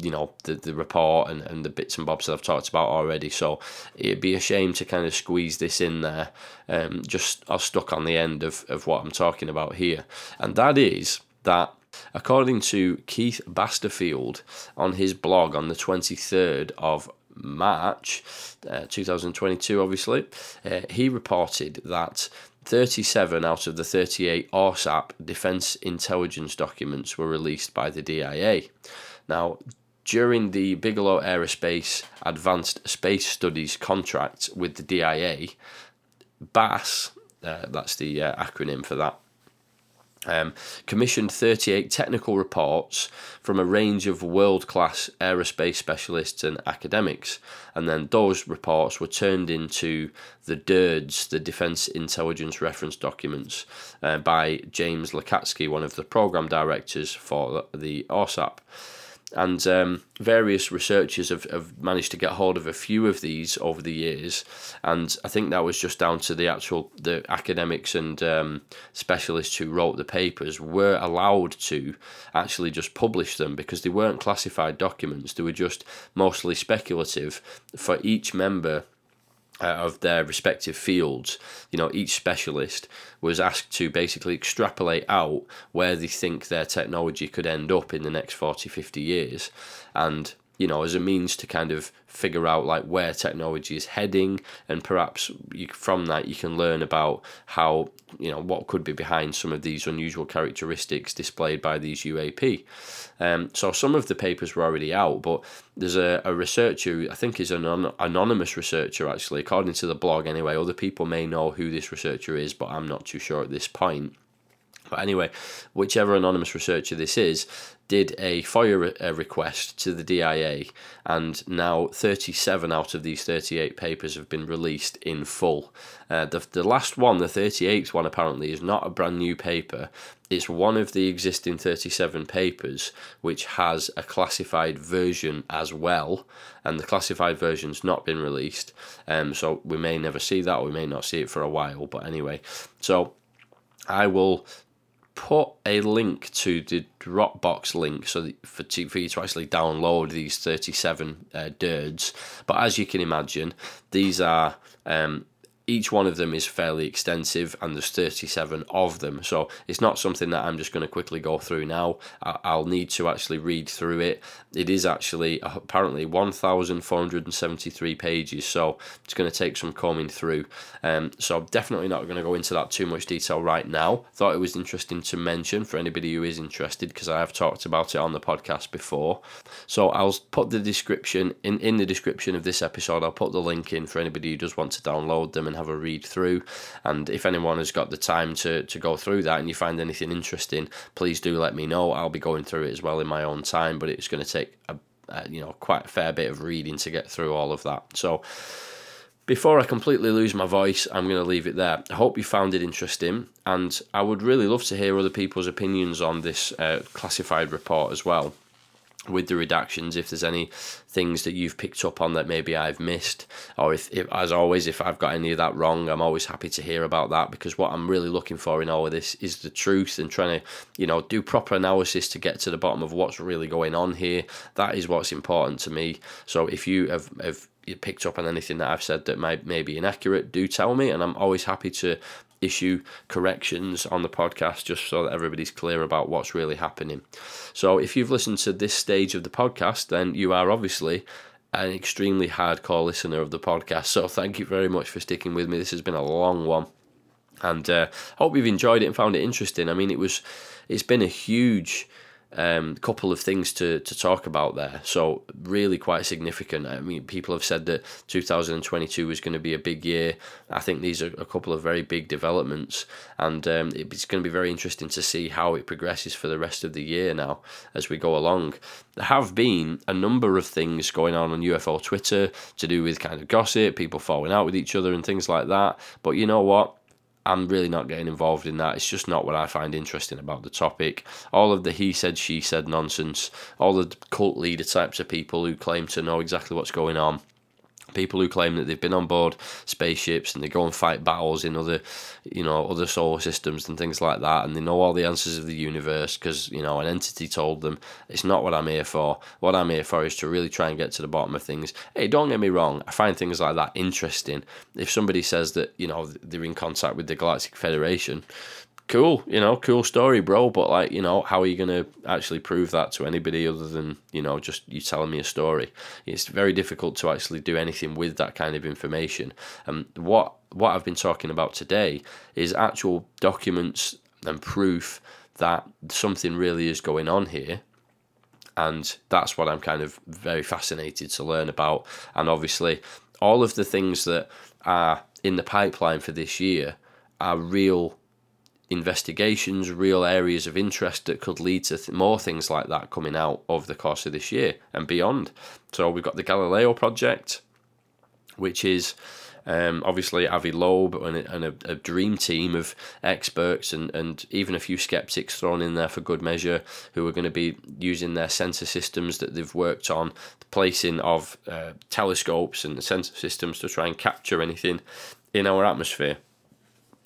you know the the report and, and the bits and bobs that I've talked about already. So it'd be a shame to kind of squeeze this in there. Um, just I stuck on the end of, of what I'm talking about here, and that is that according to Keith Basterfield on his blog on the 23rd of March uh, 2022, obviously, uh, he reported that 37 out of the 38 AAWSAP defense intelligence documents were released by the DIA. Now, during the Bigelow Aerospace Advanced Space Studies contract with the DIA, BAASS, uh, that's the uh, acronym for that, um, commissioned 38 technical reports from a range of world class aerospace specialists and academics. And then those reports were turned into the DIRDs, the Defence Intelligence Reference Documents, uh, by James Lacatski, one of the program directors for the AAWSAP and um, various researchers have, have managed to get hold of a few of these over the years and i think that was just down to the actual the academics and um, specialists who wrote the papers were allowed to actually just publish them because they weren't classified documents. They were just mostly speculative for each member Uh, of their respective fields, you know, each specialist was asked to basically extrapolate out where they think their technology could end up in the next 40, 50 years. And, you know, as a means to kind of figure out like where technology is heading and perhaps you, from that you can learn about how you know what could be behind some of these unusual characteristics displayed by these UAP. Um, so some of the papers were already out, but there's a, a researcher I think is an an anonymous researcher actually, according to the blog anyway. Other people may know who this researcher is, but I'm not too sure at this point. But anyway, whichever anonymous researcher this is, did a FOIA re- uh, request to the DIA, and now 37 out of these 38 papers have been released in full. Uh, the, the last one, the 38th one, apparently, is not a brand new paper. It's one of the existing 37 papers which has a classified version as well, and the classified version's not been released. Um, so we may never see that, or we may not see it for a while. But anyway, so I will put a link to the Dropbox link so for, to, for you to actually download these 37 uh, DIRDs. But as you can imagine, these are um, each one of them is fairly extensive and there's 37 of them. So it's not something that i'm just going to quickly go through now. I'll need to actually read through it. It is actually apparently 1473 pages so it's going to take some combing through. Um, so i'm definitely not going to go into that too much detail right now. Thought it was interesting to mention for anybody who is interested because i have talked about it on the podcast before. So i'll put the description in in the description of this episode i'll put the link in for anybody who does want to download them and and have a read through. And if anyone has got the time to, to go through that and you find anything interesting, please do let me know. I'll be going through it as well in my own time, but it's going to take a, a you know quite a fair bit of reading to get through all of that. So before I completely lose my voice, I'm going to leave it there. I hope you found it interesting, and I would really love to hear other people's opinions on this uh, classified report as well with the redactions if there's any things that you've picked up on that maybe I've missed or if, if, as always if I've got any of that wrong I'm always happy to hear about that because what I'm really looking for in all of this is the truth and trying to you know do proper analysis to get to the bottom of what's really going on here. That is what's important to me. So if you have, have picked up on anything that I've said that may be inaccurate do tell me and I'm always happy to issue corrections on the podcast just so that everybody's clear about what's really happening. So, if you've listened to this stage of the podcast, then you are obviously an extremely hardcore listener of the podcast. So, thank you very much for sticking with me. This has been a long one, and uh, hope you've enjoyed it and found it interesting. I mean, it was, it's been a huge um, couple of things to, to talk about there. So, really quite significant. I mean, people have said that 2022 was going to be a big year. I think these are a couple of very big developments, and um, it's going to be very interesting to see how it progresses for the rest of the year now as we go along. There have been a number of things going on on UFO Twitter to do with kind of gossip, people falling out with each other, and things like that. But you know what? I'm really not getting involved in that. It's just not what I find interesting about the topic. All of the he said, she said nonsense, all the cult leader types of people who claim to know exactly what's going on people who claim that they've been on board spaceships and they go and fight battles in other, you know, other solar systems and things like that, and they know all the answers of the universe because you know an entity told them. It's not what I'm here for. What I'm here for is to really try and get to the bottom of things. Hey, don't get me wrong. I find things like that interesting. If somebody says that you know they're in contact with the Galactic Federation, cool, you know, cool story, bro. But like, you know, how are you gonna actually prove that to anybody other than you know just you telling me a story? It's very difficult to actually do anything with that kind of information. And what what I've been talking about today is actual documents and proof that something really is going on here And that's what I'm kind of very fascinated to learn about. And obviously, all of the things that are in the pipeline for this year are real investigations, real areas of interest that could lead to th- more things like that coming out over the course of this year and beyond. So we've got the Galileo project, which is um, obviously Avi Loeb and, a, and a, a, dream team of experts and, and even a few skeptics thrown in there for good measure who are going to be using their sensor systems that they've worked on, the placing of uh, telescopes and sensor systems to try and capture anything in our atmosphere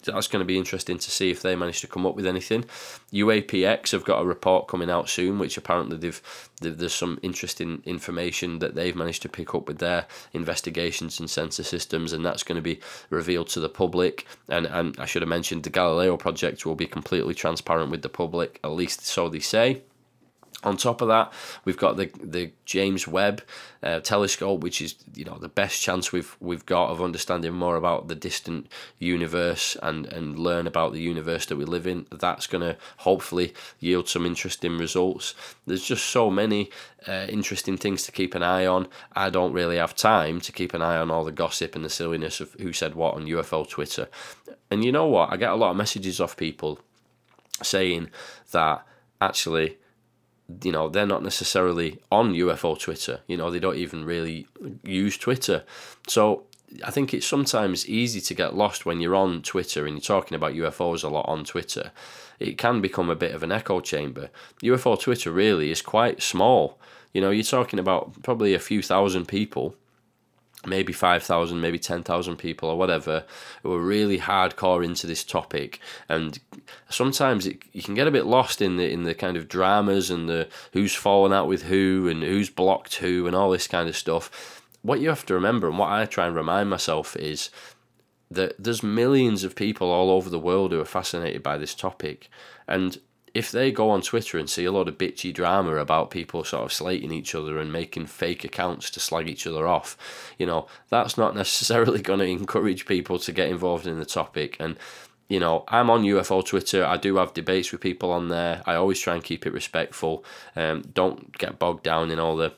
that's going to be interesting to see if they manage to come up with anything. UAPX have got a report coming out soon, which apparently they've, there's some interesting information that they've managed to pick up with their investigations and sensor systems, and that's going to be revealed to the public. And and I should have mentioned the Galileo project will be completely transparent with the public, at least so they say. On top of that, we've got the the James Webb uh, telescope, which is you know the best chance we've we've got of understanding more about the distant universe and and learn about the universe that we live in. That's going to hopefully yield some interesting results. There's just so many uh, interesting things to keep an eye on. I don't really have time to keep an eye on all the gossip and the silliness of who said what on UFO Twitter. And you know what? I get a lot of messages off people saying that actually you know they're not necessarily on UFO Twitter. You know they don't even really use Twitter. So I think it's sometimes easy to get lost when you're on Twitter and you're talking about UFOs a lot on Twitter. It can become a bit of an echo chamber. UFO Twitter really is quite small. You know, you're talking about probably a few thousand people maybe 5,000, maybe 10,000 people or whatever who are really hardcore into this topic. And sometimes it, you can get a bit lost in the in the kind of dramas and the who's fallen out with who and who's blocked who and all this kind of stuff. What you have to remember and what I try and remind myself is that there's millions of people all over the world who are fascinated by this topic. And if they go on Twitter and see a lot of bitchy drama about people sort of slating each other and making fake accounts to slag each other off, you know, that's not necessarily going to encourage people to get involved in the topic. And, you know, I'm on UFO Twitter. I do have debates with people on there. I always try and keep it respectful. Um, don't get bogged down in all the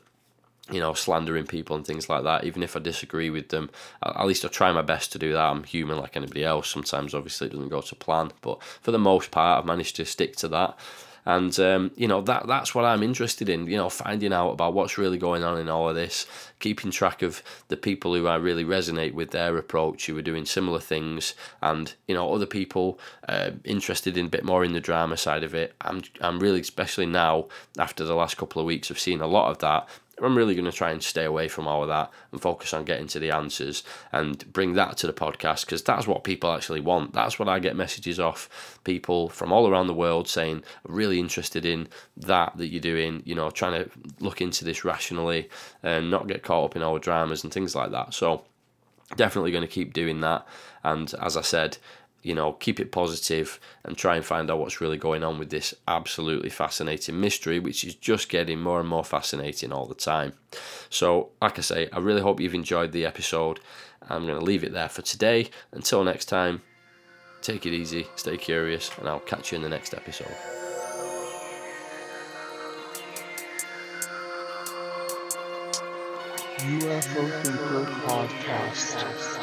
you know, slandering people and things like that, even if I disagree with them. At least I try my best to do that. I'm human like anybody else. Sometimes, obviously, it doesn't go to plan, but for the most part, I've managed to stick to that. And um, you know that that's what I'm interested in. You know, finding out about what's really going on in all of this, keeping track of the people who I really resonate with their approach, who are doing similar things, and you know other people uh, interested in a bit more in the drama side of it. I'm I'm really especially now after the last couple of weeks I've seen a lot of that. I'm really going to try and stay away from all of that and focus on getting to the answers and bring that to the podcast because that's what people actually want. That's what I get messages off people from all around the world saying, really interested in that that you're doing, you know, trying to look into this rationally and not get caught up in all the dramas and things like that. So, definitely going to keep doing that. And as I said, you know, keep it positive and try and find out what's really going on with this absolutely fascinating mystery, which is just getting more and more fascinating all the time. So, like I say, I really hope you've enjoyed the episode. I'm going to leave it there for today. Until next time, take it easy, stay curious, and I'll catch you in the next episode. UFO Thinker Podcast.